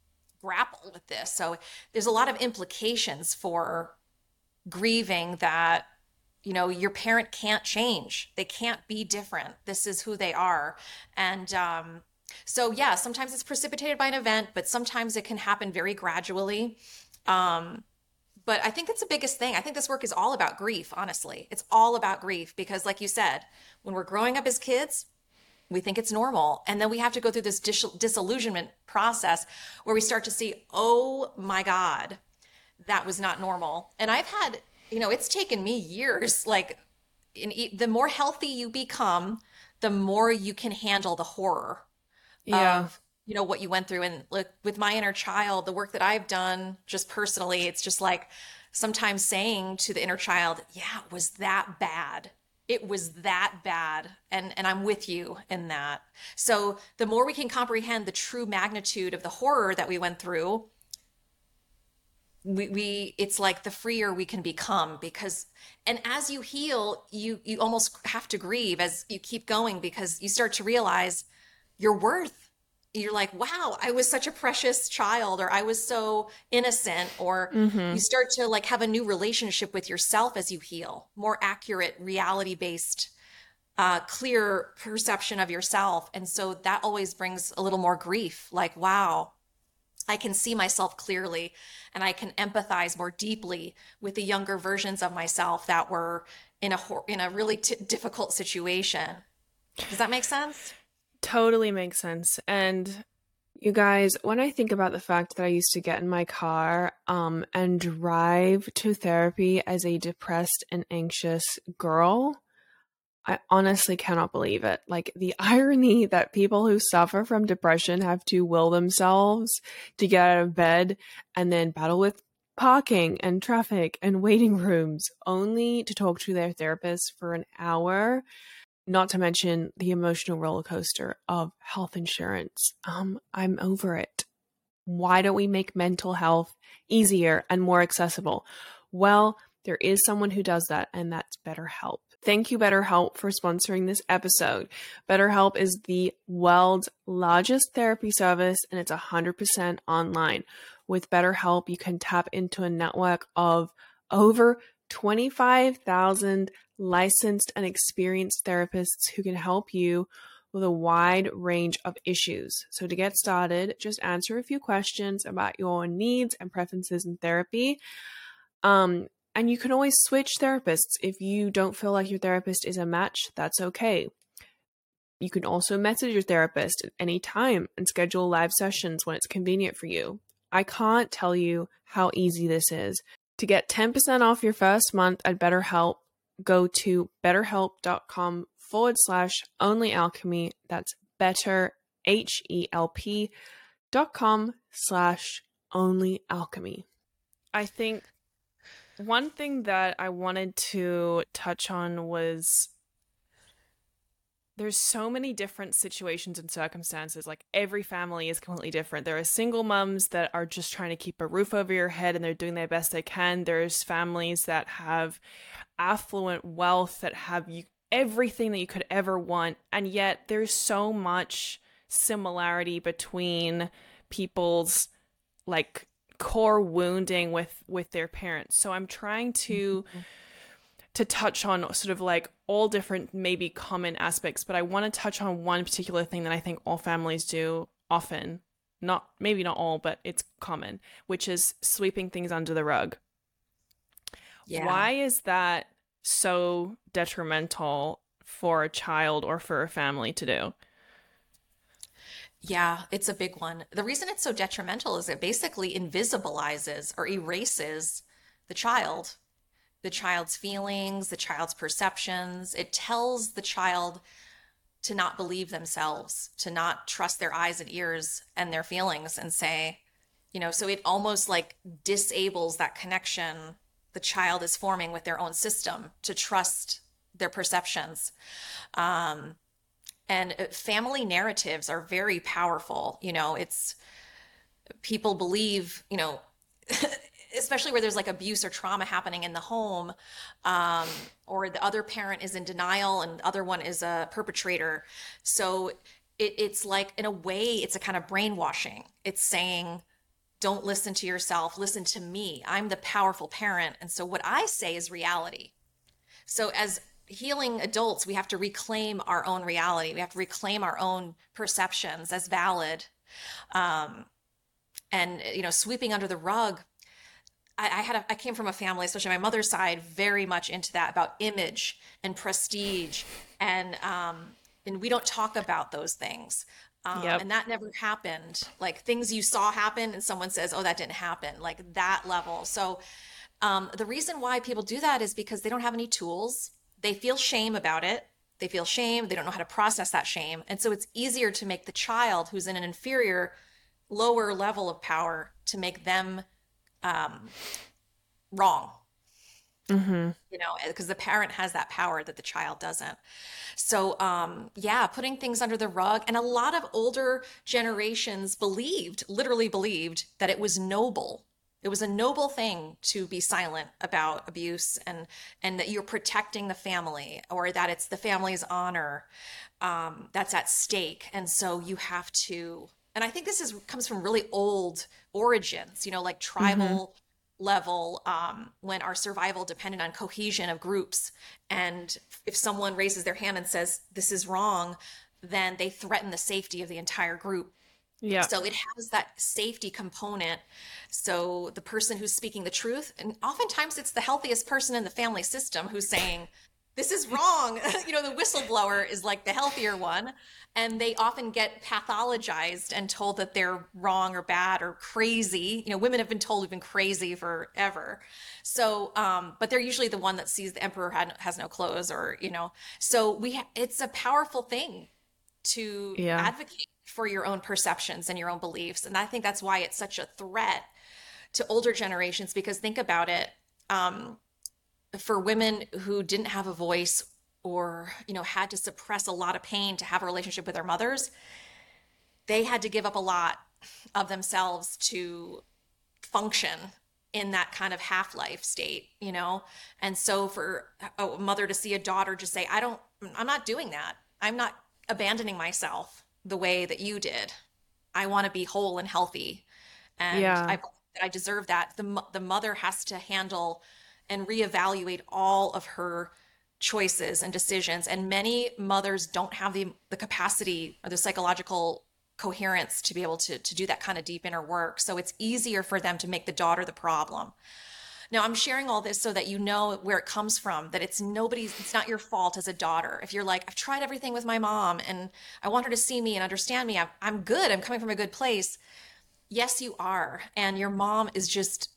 grapple with this. So there's a lot of implications for grieving that you know your parent can't change. They can't be different. This is who they are. And um so yeah sometimes it's precipitated by an event but sometimes it can happen very gradually. Um but I think that's the biggest thing. I think this work is all about grief, honestly. It's all about grief because, like you said, when we're growing up as kids, we think it's normal. And then we have to go through this dis- disillusionment process where we start to see, oh my God, that was not normal. And I've had, you know, it's taken me years. Like, in, the more healthy you become, the more you can handle the horror yeah. of you know what you went through. And look with my inner child the work that i've done just personally it's just like sometimes saying to the inner child yeah it was that bad. It was that bad. And and i'm with you in that. So the more we can comprehend the true magnitude of the horror that we went through we, we it's like the freer we can become because and as you heal you you almost have to grieve as you keep going because you start to realize your worth you're like, wow, I was such a precious child, or I was so innocent, or mm-hmm. you start to like have a new relationship with yourself as you heal, more accurate, reality based, uh, clear perception of yourself. And so that always brings a little more grief like, wow, I can see myself clearly and I can empathize more deeply with the younger versions of myself that were in a in a really t- difficult situation. Does that make sense? Totally makes sense. And you guys, when I think about the fact that I used to get in my car um, and drive to therapy as a depressed and anxious girl, I honestly cannot believe it. Like the irony that people who suffer from depression have to will themselves to get out of bed and then battle with parking and traffic and waiting rooms only to talk to their therapist for an hour not to mention the emotional roller coaster of health insurance. Um, I'm over it. Why don't we make mental health easier and more accessible? Well, there is someone who does that, and that's BetterHelp. Thank you, BetterHelp, for sponsoring this episode. BetterHelp is the world's largest therapy service, and it's 100% online. With BetterHelp, you can tap into a network of over 25,000 licensed and experienced therapists who can help you with a wide range of issues. So, to get started, just answer a few questions about your needs and preferences in therapy. Um, and you can always switch therapists if you don't feel like your therapist is a match, that's okay. You can also message your therapist at any time and schedule live sessions when it's convenient for you. I can't tell you how easy this is. To get 10% off your first month at BetterHelp, go to betterhelp.com forward slash only alchemy. That's better, H E L P dot com slash only alchemy. I think one thing that I wanted to touch on was there's so many different situations and circumstances. Like every family is completely different. There are single moms that are just trying to keep a roof over your head and they're doing their best they can. There's families that have affluent wealth that have you everything that you could ever want. And yet there's so much similarity between people's like core wounding with with their parents. So I'm trying to mm-hmm to touch on sort of like all different maybe common aspects, but I want to touch on one particular thing that I think all families do often. Not maybe not all, but it's common, which is sweeping things under the rug. Yeah. Why is that so detrimental for a child or for a family to do? Yeah, it's a big one. The reason it's so detrimental is it basically invisibilizes or erases the child the child's feelings, the child's perceptions. It tells the child to not believe themselves, to not trust their eyes and ears and their feelings and say, you know, so it almost like disables that connection the child is forming with their own system to trust their perceptions. Um, and uh, family narratives are very powerful. You know, it's people believe, you know, especially where there's like abuse or trauma happening in the home um, or the other parent is in denial and the other one is a perpetrator. So it, it's like in a way it's a kind of brainwashing. It's saying don't listen to yourself. Listen to me. I'm the powerful parent. And so what i say is reality. So as healing adults we have to reclaim our own reality. We have to reclaim our own perceptions as valid um, and you know sweeping under the rug I, I had a, I came from a family, especially my mother's side, very much into that about image and prestige, and um, and we don't talk about those things. Um, yep. And that never happened. Like things you saw happen, and someone says, "Oh, that didn't happen." Like that level. So um, the reason why people do that is because they don't have any tools. They feel shame about it. They feel shame. They don't know how to process that shame, and so it's easier to make the child who's in an inferior, lower level of power to make them um, wrong. Mm-hmm. you know, because the parent has that power that the child doesn't. So, um, yeah, putting things under the rug. And a lot of older generations believed, literally believed, that it was noble. It was a noble thing to be silent about abuse and and that you're protecting the family or that it's the family's honor um, that's at stake. And so you have to, and I think this is comes from really old origins, you know, like Mm-hmm. tribal level um, when our survival depended on cohesion of groups. And if someone raises their hand and says, this is wrong, then they threaten the safety of the entire group. Yeah. So it has that safety component. So the person who's speaking the truth, and oftentimes it's the healthiest person in the family system who's saying, this is wrong. you know, the whistleblower is like the healthier one. And they often get pathologized and told that they're wrong or bad or crazy. You know, women have been told we've been crazy forever. So, um, but they're usually the one that sees the emperor had, has no clothes or, you know, so we, ha- it's a powerful thing to Yeah. advocate for your own perceptions and your own beliefs. And I think that's why it's such a threat to older generations because think about it. Um, for women who didn't have a voice or you know had to suppress a lot of pain to have a relationship with their mothers they had to give up a lot of themselves to function in that kind of half-life state you know? And so for a mother to see a daughter just say i don't i'm not doing that. I'm not abandoning myself the way that you did. I want to be whole and healthy. And Yeah. i i deserve that. The the mother has to handle and reevaluate all of her choices and decisions. And many mothers don't have the the capacity or the psychological coherence to be able to to do that kind of deep inner work. So it's easier for them to make the daughter the problem. Now i'm sharing all this so that you know where it comes from that it's nobody's it's not your fault as a daughter. If you're like i've tried everything with my mom and i want her to see me and understand me. I'm, I'm good. I'm coming from a good place. Yes you are. And your mom is just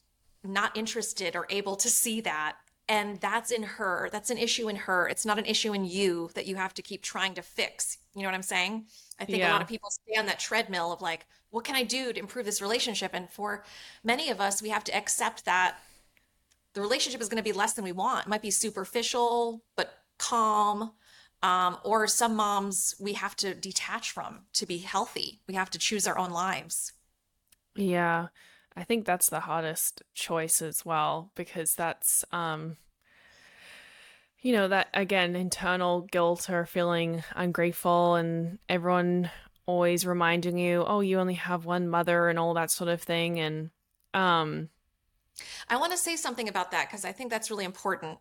not interested or able to see that. And that's in her that's an issue in her. It's not an issue in you that you have to keep trying to fix. You know what i'm saying? I think a lot of people stay on that treadmill of like what can i do to improve this relationship? And for many of us we have to accept that the relationship is going to be less than we want. It might be superficial but calm um, or some moms we have to detach from to be healthy. We have to choose our own lives. Yeah, I think that's the hardest choice as well because that's um you know that again internal guilt or feeling ungrateful and everyone always reminding you, "Oh, you only have one mother" and all that sort of thing and um i want to say something about that because i think that's really important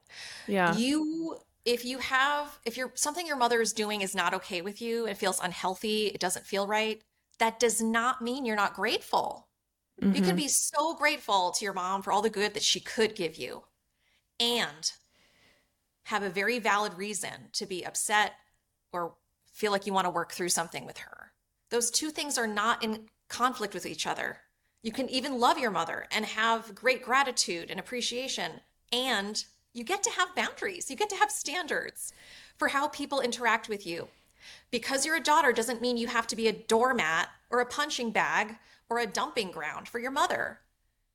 yeah. you if you have if you're something your mother is doing is not okay with you it feels unhealthy it doesn't feel right that does not mean you're not grateful you can mm-hmm. be so grateful to your mom for all the good that she could give you and have a very valid reason to be upset or feel like you want to work through something with her those two things are not in conflict with each other you can even love your mother and have great gratitude and appreciation. And you get to have boundaries, you get to have standards for how people interact with you. Because you're a daughter doesn't mean you have to be a doormat or a punching bag or a dumping ground for your mother.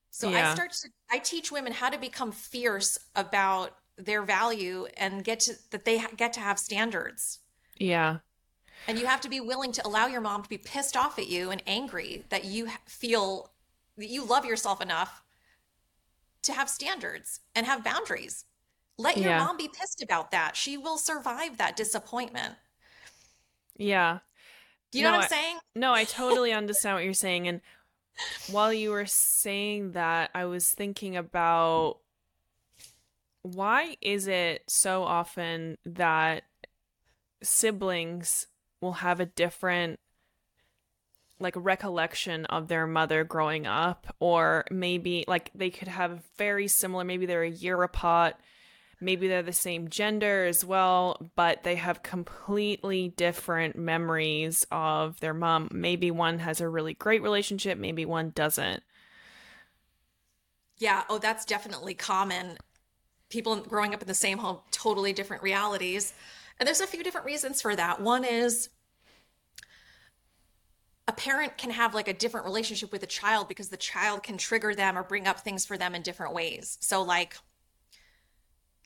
So I start to I teach women how to become fierce about their value and get to that they ha- get to have standards. Yeah. And you have to be willing to allow your mom to be pissed off at you and angry that you feel that you love yourself enough to have standards and have boundaries. Let your Yeah. mom be pissed about that. She will survive that disappointment. Yeah. Do you know No, what I, I'm saying? no, I totally understand what you're saying. And while you were saying that, I was thinking about why is it so often that siblings will have a different like recollection of their mother growing up or maybe like they could have very similar maybe they're a year apart maybe they're the same gender as well but they have completely different memories of their mom maybe one has a really great relationship maybe one doesn't Yeah. Oh, that's definitely common. People growing up in the same home, totally different realities. And there's a few different reasons for that. One is a parent can have like a different relationship with a child because the child can trigger them or bring up things for them in different ways. So, like,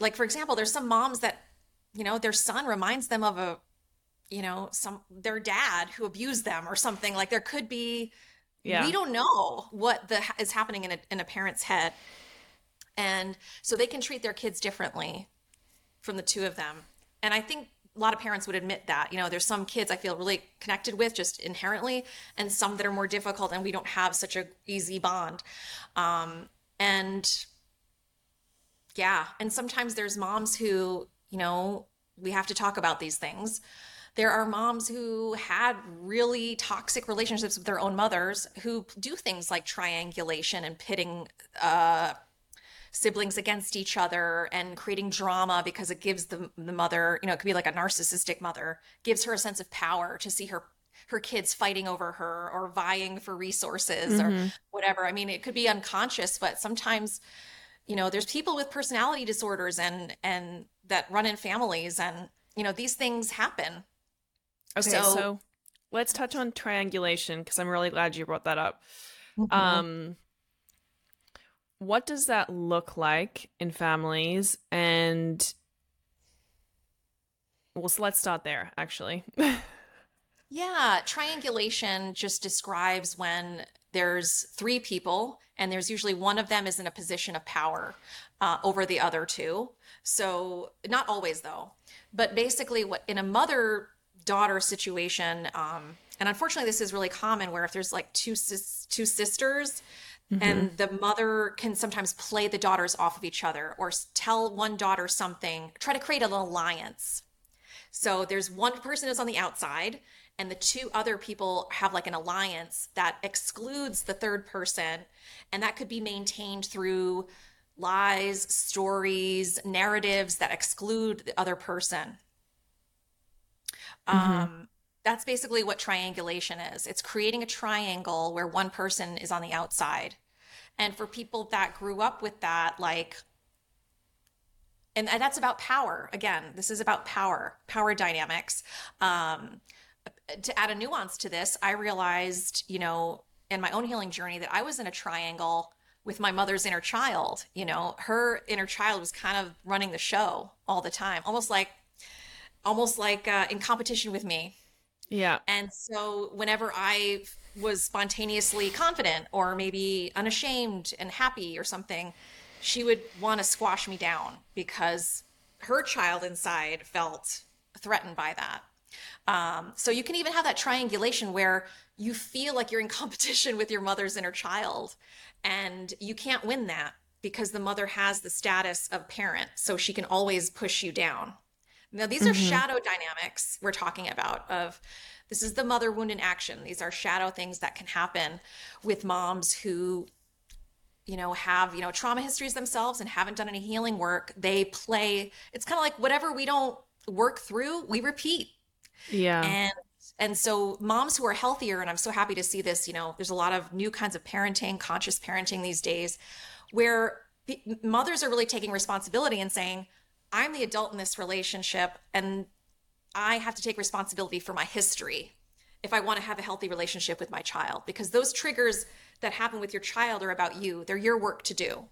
like for example, there's some moms that, you know, their son reminds them of a, you know, some their dad who abused them or something. Like there could be Yeah. we don't know what the is happening in a, in a parent's head. And so they can treat their kids differently from the two of them. And I think a lot of parents would admit that. You know, there's some kids I feel really connected with just inherently, and some that are more difficult, and we don't have such a easy bond. Um, and yeah, and sometimes there's moms who, you know, we have to talk about these things. There are moms who had really toxic relationships with their own mothers who do things like triangulation and pitting uh, siblings against each other and creating drama because it gives the, the mother, you know, it could be like a narcissistic mother, gives her a sense of power to see her her kids fighting over her or vying for resources or whatever. I mean, it could be unconscious, but sometimes, you know, there's people with personality disorders and and that run in families and you know, these things happen. Okay, So- so, let's touch on triangulation because I'm really glad you brought that up. Mm-hmm. Um, what does that look like in families? And well, so let's start there. Actually, Yeah, triangulation just describes when there's three people and there's usually one of them is in a position of power uh, over the other two. So, not always though, but basically, what in a mother daughter situation, um, and unfortunately, this is really common where if there's like two sis- two sisters. And the mother can sometimes play the daughters off of each other or tell one daughter something, try to create an alliance. So there's one person who's on the outside, and the two other people have like an alliance that excludes the third person. And that could be maintained through lies, stories, narratives that exclude the other person. Um, that's basically what triangulation is it's creating a triangle where one person is on the outside. And for people that grew up with that, like, and and that's about power again this is about power power dynamics um, to add a nuance to this i realized you know in my own healing journey that i was in a triangle with my mother's inner child you know. Her inner child was kind of running the show all the time almost like almost like uh, in competition with me. Yeah, and so whenever I was spontaneously confident or maybe unashamed and happy or something, she would want to squash me down because her child inside felt threatened by that. Um, so you can even have that triangulation where you feel like you're in competition with your mother's inner child and you can't win that because the mother has the status of parent. So she can always push you down. Now, these are shadow dynamics we're talking about of this is the mother wound in action. These are shadow things that can happen with moms who you know have you know trauma histories themselves and haven't done any healing work they play it's kind of like whatever we don't work through we repeat yeah, and and so moms who are healthier and i'm so happy to see this you know there's a lot of new kinds of parenting conscious parenting these days where p- mothers are really taking responsibility and saying i'm the adult in this relationship and i have to take responsibility for my history if i want to have a healthy relationship with my child. Because those triggers that happen with your child are about you. They're your work to do.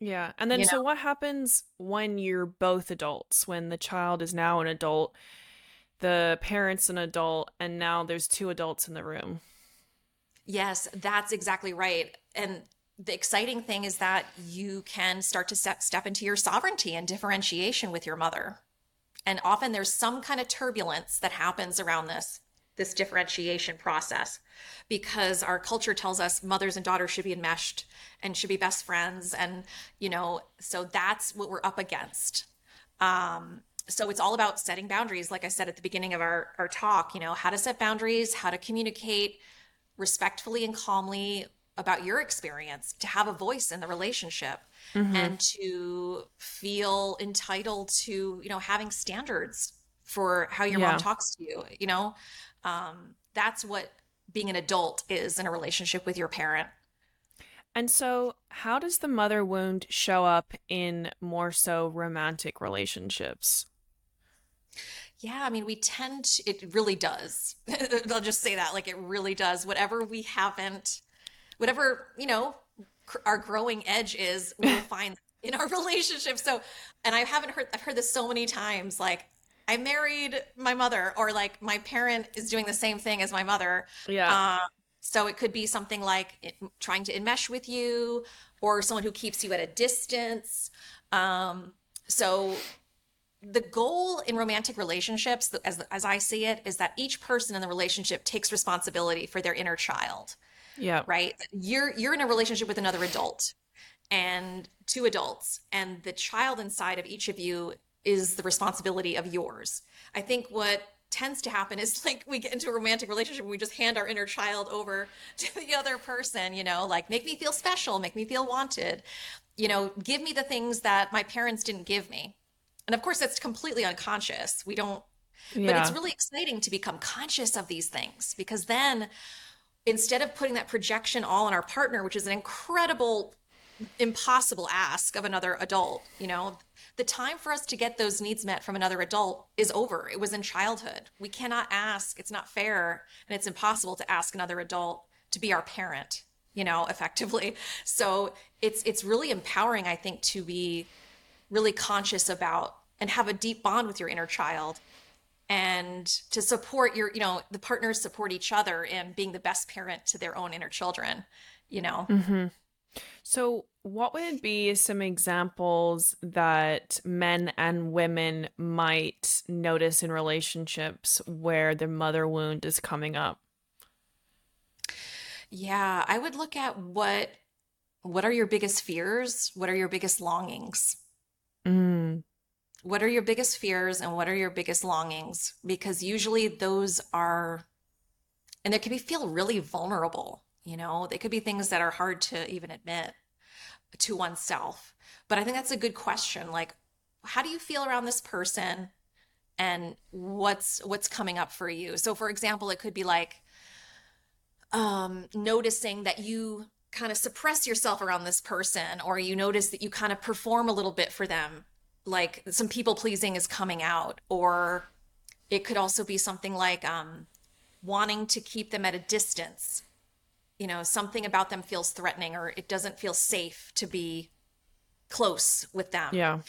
Yeah. And then, you so what happens when you're both adults? When the child is now an adult, the parent's an adult, and now there's two adults in the room. Yes, that's exactly right. And the exciting thing is that you can start to step, step into your sovereignty and differentiation with your mother. And often there's some kind of turbulence that happens around this this differentiation process because our culture tells us mothers and daughters should be enmeshed and should be best friends and you know so that's what we're up against um, so it's all about setting boundaries like i said at the beginning of our, our talk you know how to set boundaries how to communicate respectfully and calmly about your experience to have a voice in the relationship and to feel entitled to you know having standards for how your Yeah. mom talks to you you know um, that's what being an adult is in a relationship with your parent And so, how does the mother wound show up in more so romantic relationships? Yeah, I mean, we tend to, it really does. I'll just say that, like, it really does. Whatever we haven't, whatever, you know, cr- our growing edge is, we'll find in our relationship. So, and I haven't heard, I've heard this so many times like, I married my mother, or like my parent is doing the same thing as my mother. Yeah. Uh, so it could be something like it, trying to enmesh with you, or someone who keeps you at a distance. Um, so the goal in romantic relationships, as as I see it, is that each person in the relationship takes responsibility for their inner child. Yeah. Right? You're you're in a relationship with another adult and two adults, and the child inside of each of you is the responsibility of yours. I think what tends to happen is like we get into a romantic relationship and we just hand our inner child over to the other person, you know, like make me feel special, make me feel wanted, you know, give me the things that my parents didn't give me. And of course, that's completely unconscious. We don't, yeah. but it's really exciting to become conscious of these things because then instead of putting that projection all on our partner, which is an incredible impossible ask of another adult you know the time for us to get those needs met from another adult is over. It was in childhood. We cannot ask. It's not fair. And it's impossible to ask another adult to be our parent you know effectively. So it's it's really empowering i think to be really conscious about and have a deep bond with your inner child and to support your you know the partners support each other in being the best parent to their own inner children you know mm-hmm. So, what would be some examples that men and women might notice in relationships where the mother wound is coming up? Yeah, I would look at what what are your biggest fears? What are your biggest longings? Mm. What are your biggest fears and what are your biggest longings? Because usually those are and they can be feel really vulnerable you know, they could be things that are hard to even admit to oneself. But I think that's a good question. Like, how do you feel around this person? And what's what's coming up for you? So for example, it could be like um noticing that you kind of suppress yourself around this person or you notice that you kind of perform a little bit for them like some people pleasing is coming out or it could also be something like um wanting to keep them at a distance. You know something about them feels threatening or it doesn't feel safe to be close with them. Yeah.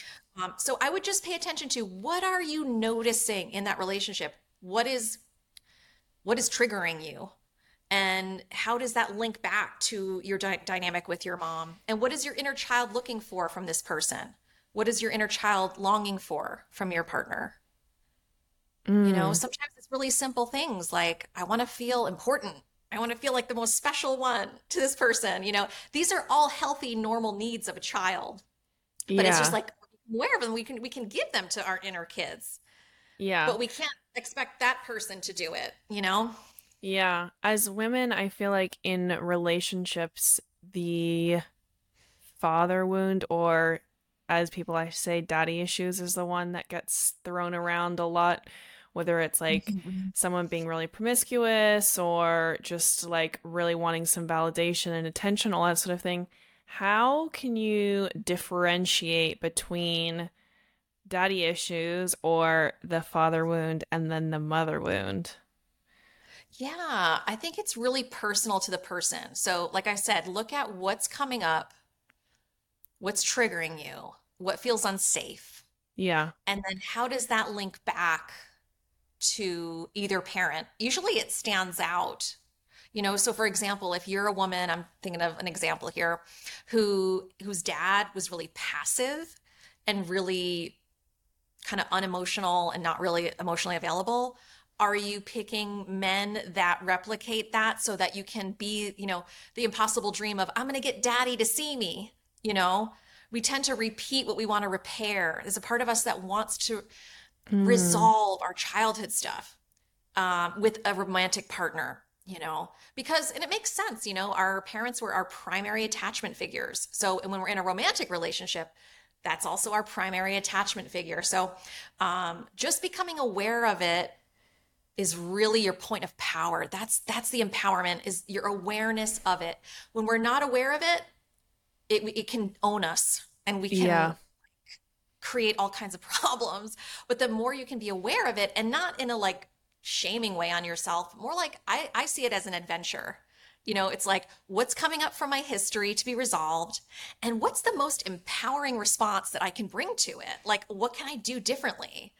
Um, so i would just pay attention to what are you noticing in that relationship? What is what is triggering you and how does that link back to your dy- dynamic with your mom and what is your inner child looking for from this person what is your inner child longing for from your partner mm. you know mm. sometimes it's really simple things like i want to feel important I want to feel like the most special one to this person. You know, these are all healthy, normal needs of a child. But yeah. it's just like where of them we can we can give them to our inner kids. Yeah. But we can't expect that person to do it, you know? Yeah. As women, I feel like in relationships, the father wound or as people I say daddy issues is the one that gets thrown around a lot whether it's like mm-hmm. someone being really promiscuous or just like really wanting some validation and attention, all that sort of thing. How can you differentiate between daddy issues or the father wound and then the mother wound? Yeah, I think it's really personal to the person. So, like I said, look at what's coming up, what's triggering you, what feels unsafe. Yeah. And then how does that link back to either parent. Usually it stands out. You know, so for example, if you're a woman, I'm thinking of an example here, who whose dad was really passive and really kind of unemotional and not really emotionally available, are you picking men that replicate that so that you can be, you know, the impossible dream of I'm going to get daddy to see me, you know? We tend to repeat what we want to repair. There's a part of us that wants to mm. resolve our childhood stuff um, with a romantic partner you know because and it makes sense you know our parents were our primary attachment figures so and when we're in a romantic relationship that's also our primary attachment figure so um, just becoming aware of it is really your point of power that's that's the empowerment is your awareness of it when we're not aware of it it, it can own us and we can yeah create all kinds of problems. But the more you can be aware of it and not in a like shaming way on yourself, more like I, I see it as an adventure. You know, it's like, what's coming up from my history to be resolved? And what's the most empowering response that I can bring to it? Like, what can I do differently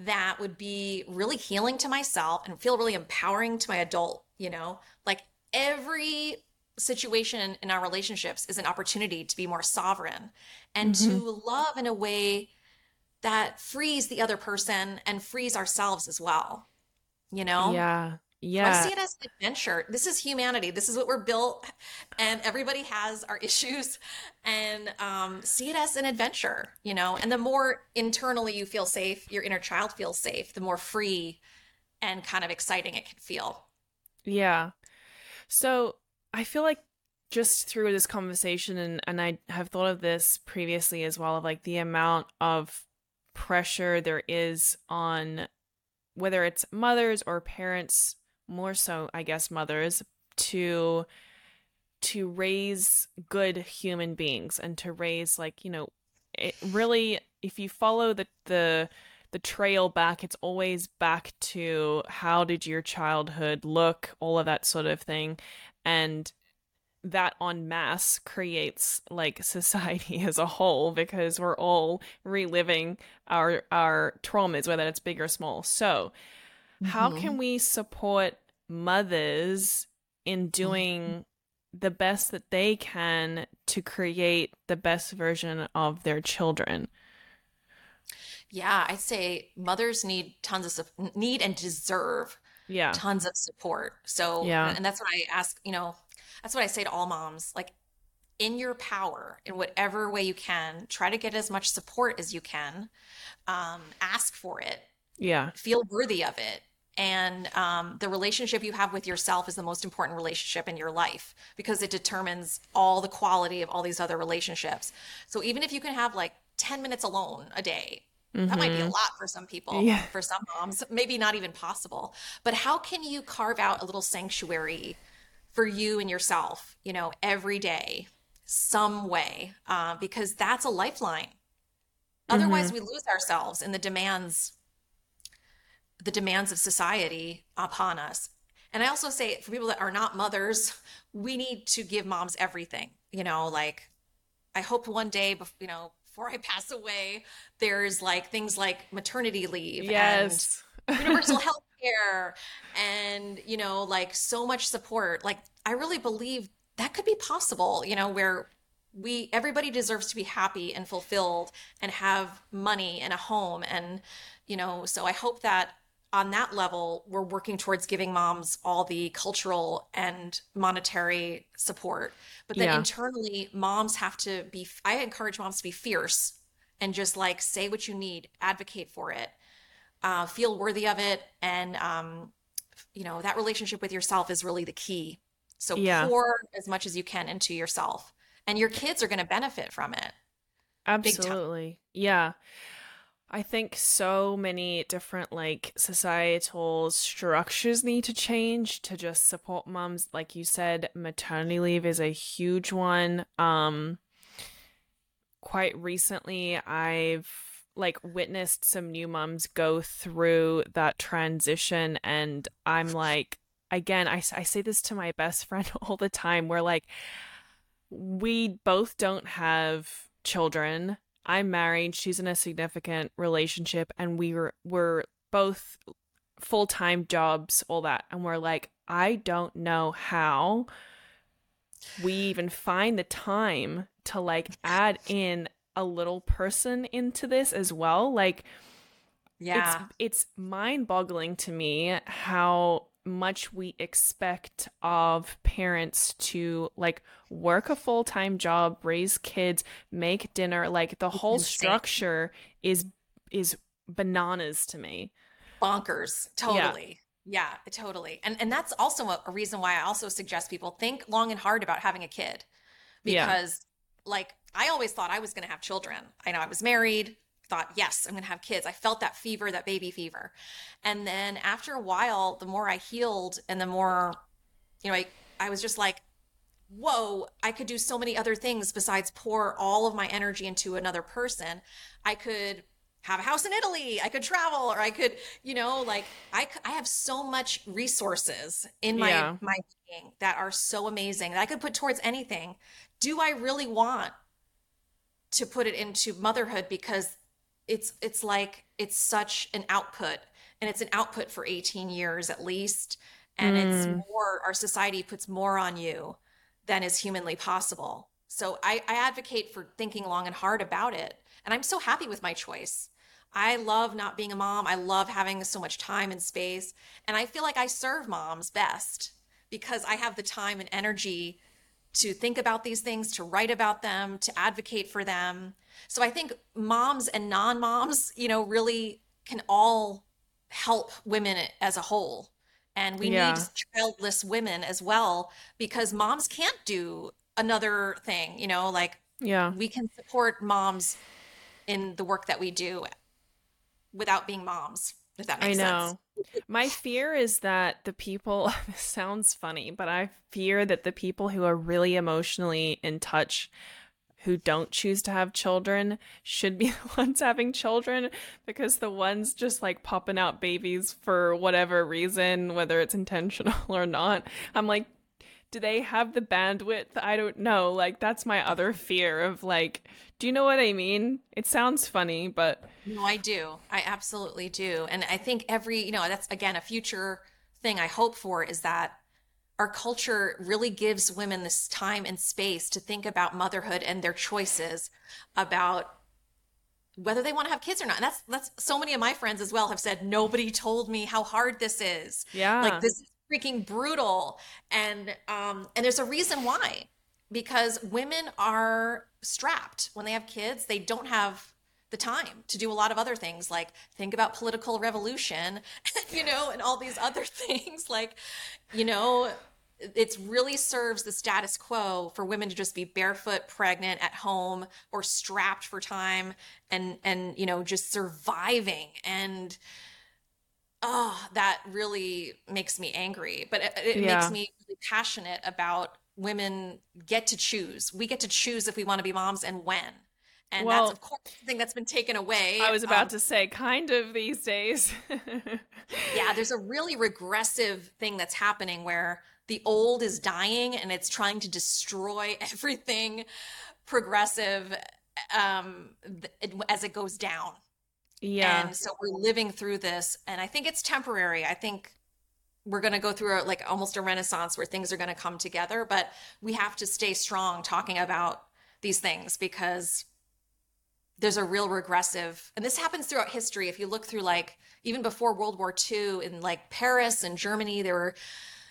that would be really healing to myself and feel really empowering to my adult, you know? Like, every situation in our relationships is an opportunity to be more sovereign and mm-hmm. to love in a way that frees the other person and frees ourselves as well. You know? Yeah. Yeah. I see it as an adventure. This is humanity. This is what we're built, and everybody has our issues. And um, see it as an adventure, you know. And the more internally you feel safe, your inner child feels safe, the more free and kind of exciting it can feel. Yeah. So I feel like just through this conversation, and, and I have thought of this previously as well, of like the amount of pressure there is on whether it's mothers or parents more so I guess mothers to to raise good human beings and to raise like you know it really if you follow the the the trail back it's always back to how did your childhood look all of that sort of thing and that en masse creates like society as a whole because we're all reliving our our traumas whether it's big or small so how mm-hmm. can we support mothers in doing mm-hmm. the best that they can to create the best version of their children? Yeah, I'd say mothers need tons of need and deserve yeah tons of support. So yeah, and that's what I ask. You know, that's what I say to all moms. Like in your power, in whatever way you can, try to get as much support as you can. Um, ask for it. Yeah, feel worthy of it and um, the relationship you have with yourself is the most important relationship in your life because it determines all the quality of all these other relationships so even if you can have like 10 minutes alone a day mm-hmm. that might be a mm-hmm. lot for some people yeah. for some moms maybe not even possible but how can you carve out a little sanctuary for you and yourself you know every day some way uh, because that's a lifeline otherwise mm-hmm. we lose ourselves in the demands the demands of society upon us. And I also say for people that are not mothers, we need to give moms everything. You know, like I hope one day, you know, before I pass away, there's like things like maternity leave yes. and universal health care and, you know, like so much support. Like I really believe that could be possible, you know, where we everybody deserves to be happy and fulfilled and have money and a home and you know so i hope that on that level, we're working towards giving moms all the cultural and monetary support. But then yeah. internally, moms have to be, I encourage moms to be fierce and just like say what you need, advocate for it, uh, feel worthy of it. And, um, you know, that relationship with yourself is really the key. So yeah. pour as much as you can into yourself, and your kids are going to benefit from it. Absolutely. Yeah. I think so many different like societal structures need to change to just support moms. Like you said, maternity leave is a huge one. Um quite recently I've like witnessed some new moms go through that transition and I'm like again I, I say this to my best friend all the time we're like we both don't have children I'm married, she's in a significant relationship, and we were we're both full time jobs, all that. And we're like, I don't know how we even find the time to like add in a little person into this as well. Like yeah. It's it's mind boggling to me how much we expect of parents to like work a full-time job, raise kids, make dinner, like the whole structure is is bananas to me. Bonkers. Totally. Yeah. yeah, totally. And and that's also a, a, reason why I also suggest people think long and hard about having a kid. Because yeah. like I always thought I was going to have children. I know I was married, thought, yes, I'm going to have kids. I felt that fever, that baby fever. And then after a while, the more I healed and the more, you know, I, I was just like, whoa, I could do so many other things besides pour all of my energy into another person. I could have a house in Italy. I could travel or I could, you know, like I, I have so much resources in my, Yeah. my being that are so amazing that I could put towards anything. Do I really want to put it into motherhood because it's, it's like, it's such an output and it's an output for 18 years at least. And it's Mm, more, our society puts more on you than is humanly possible. So I, I advocate for thinking long and hard about it. And I'm so happy with my choice. I love not being a mom. I love having so much time and space. And I feel like I serve moms best because I have the time and energy to think about these things, to write about them, to advocate for them. So I think moms and non moms, you know, really can all help women as a whole. And we need childless women as well because moms can't do another thing, you know, like Yeah. we can support moms in the work that we do without being moms, if that makes sense. know. My fear is that the people, sounds funny, but I fear that the people who are really emotionally in touch, who don't choose to have children, should be the ones having children because the ones just like popping out babies for whatever reason, whether it's intentional or not, I'm like, do they have the bandwidth? I don't know. Like, that's my other fear of like, do you know what I mean? It sounds funny, but No, I do. I absolutely do. And I think every, you know, that's again a future thing I hope for is that our culture really gives women this time and space to think about motherhood and their choices about whether they want to have kids or not. And that's that's so many of my friends as well have said nobody told me how hard this is. Yeah. Like this is freaking brutal. And um and there's a reason why. Because women are strapped when they have kids, they don't have the time to do a lot of other things like think about political revolution, you know, and all these other things like, you know, it really serves the status quo for women to just be barefoot pregnant at home or strapped for time and and you know just surviving. And oh that really makes me angry but it, it makes me really passionate about women get to choose. We get to choose if we want to be moms and when and that's of Well, course something that's been taken away I was about um, to say, kind of these days. yeah there's a really regressive thing that's happening where the old is dying and it's trying to destroy everything progressive um as it goes down Yeah. and so we're living through this and i think it's temporary i think we're going to go through a, like almost a renaissance where things are going to come together but we have to stay strong talking about these things because there's a real regressive and this happens throughout history. If you look through like even before world war ii in like paris and germany there were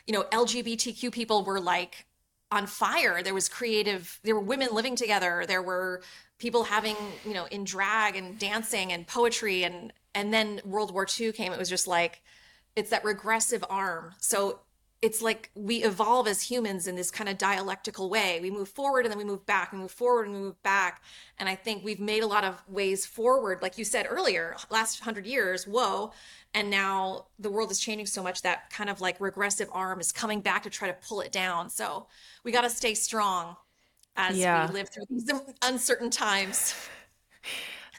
you know lgbtq people were like on fire. There was creative there were women living together. There were people having you know in drag and dancing and poetry. And and then world war ii came. It was just like it's that regressive arm. So it's like we evolve as humans in this kind of dialectical way. We move forward and then we move back we move forward and we move back. And i think we've made a lot of ways forward like you said earlier last 100 years whoa and now the world is changing so much that kind of like regressive arm is coming back to try to pull it down. So we got to stay strong as Yeah, we live through these uncertain times.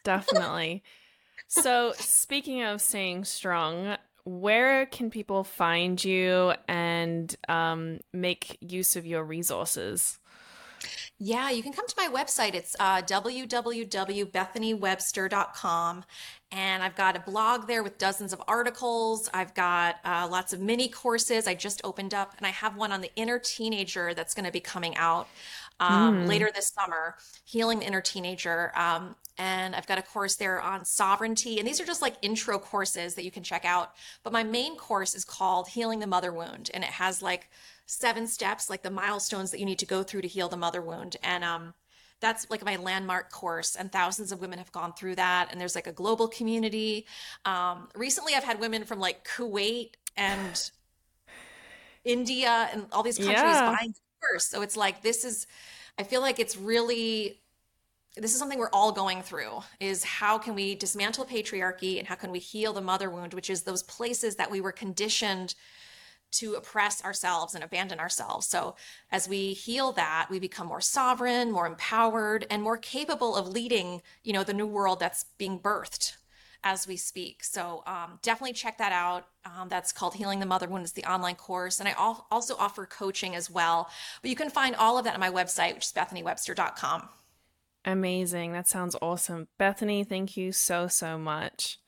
Definitely. So, speaking of staying strong, where can people find you and um, make use of your resources? Yeah, you can come to my website. It's uh, www.bethanywebster.com. And I've got a blog there with dozens of articles. I've got uh, lots of mini courses I just opened up, and I have one on the inner teenager that's going to be coming out um, Mm, later this summer, Healing the Inner Teenager. Um, and I've got a course there on sovereignty. And these are just like intro courses that you can check out. But my main course is called Healing the Mother Wound, and it has like seven steps, like the milestones that you need to go through to heal the mother wound. And um, that's like my landmark course, and thousands of women have gone through that. And there's like a global community. Um, recently, I've had women from like Kuwait and India and all these countries yeah. buying the course. So it's like this is, I feel like it's really this is something we're all going through is how can we dismantle patriarchy and how can we heal the mother wound which is those places that we were conditioned to oppress ourselves and abandon ourselves. So, as we heal that, we become more sovereign, more empowered, and more capable of leading, you know, the new world that's being birthed. as we speak. So um, definitely check that out. Um, that's called Healing the Mother Wound. It's the online course. And I al- also offer coaching as well. But you can find all of that on my website, which is bethanywebster.com. Amazing. That sounds awesome. Bethany, thank you so, so much.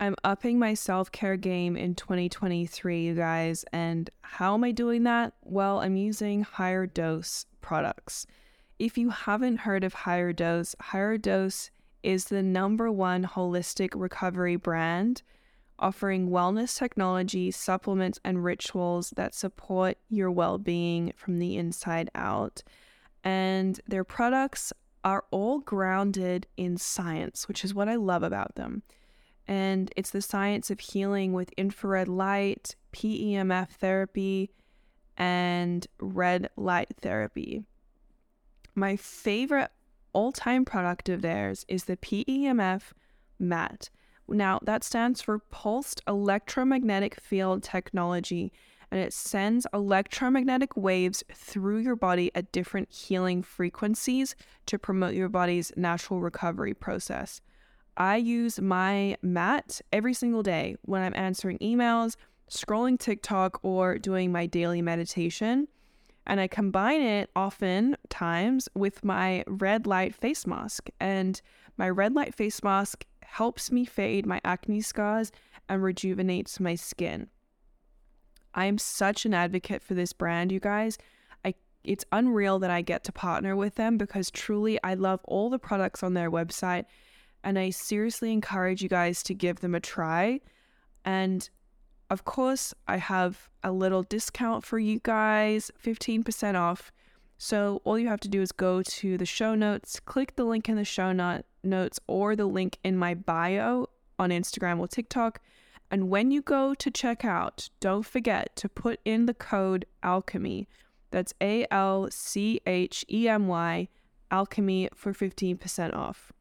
I'm upping my self care game in 2023, you guys. And how am I doing that? Well, I'm using HigherDOSE products. If you haven't heard of HigherDOSE, Higher Dose is the number one holistic recovery brand offering wellness technology, supplements, and rituals that support your well being from the inside out. And their products are all grounded in science, which is what I love about them. And it's the science of healing with infrared light, PEMF therapy, and red light therapy. My favorite all time product of theirs is the PEMF MAT. Now, that stands for Pulsed Electromagnetic Field Technology, and it sends electromagnetic waves through your body at different healing frequencies to promote your body's natural recovery process. I use my mat every single day when I'm answering emails, scrolling TikTok, or doing my daily meditation and I combine it often times with my red light face mask. And my red light face mask helps me fade my acne scars and rejuvenates my skin. I am such an advocate for this brand, you guys. I it's unreal that I get to partner with them because truly I love all the products on their website and I seriously encourage you guys to give them a try. And of course, I have a little discount for you guys 15% off. So all you have to do is go to the show notes, click the link in the show not- notes or the link in my bio on Instagram or TikTok. And when you go to check out, don't forget to put in the code alchemy. That's A L C H E M Y, alchemy for 15% off.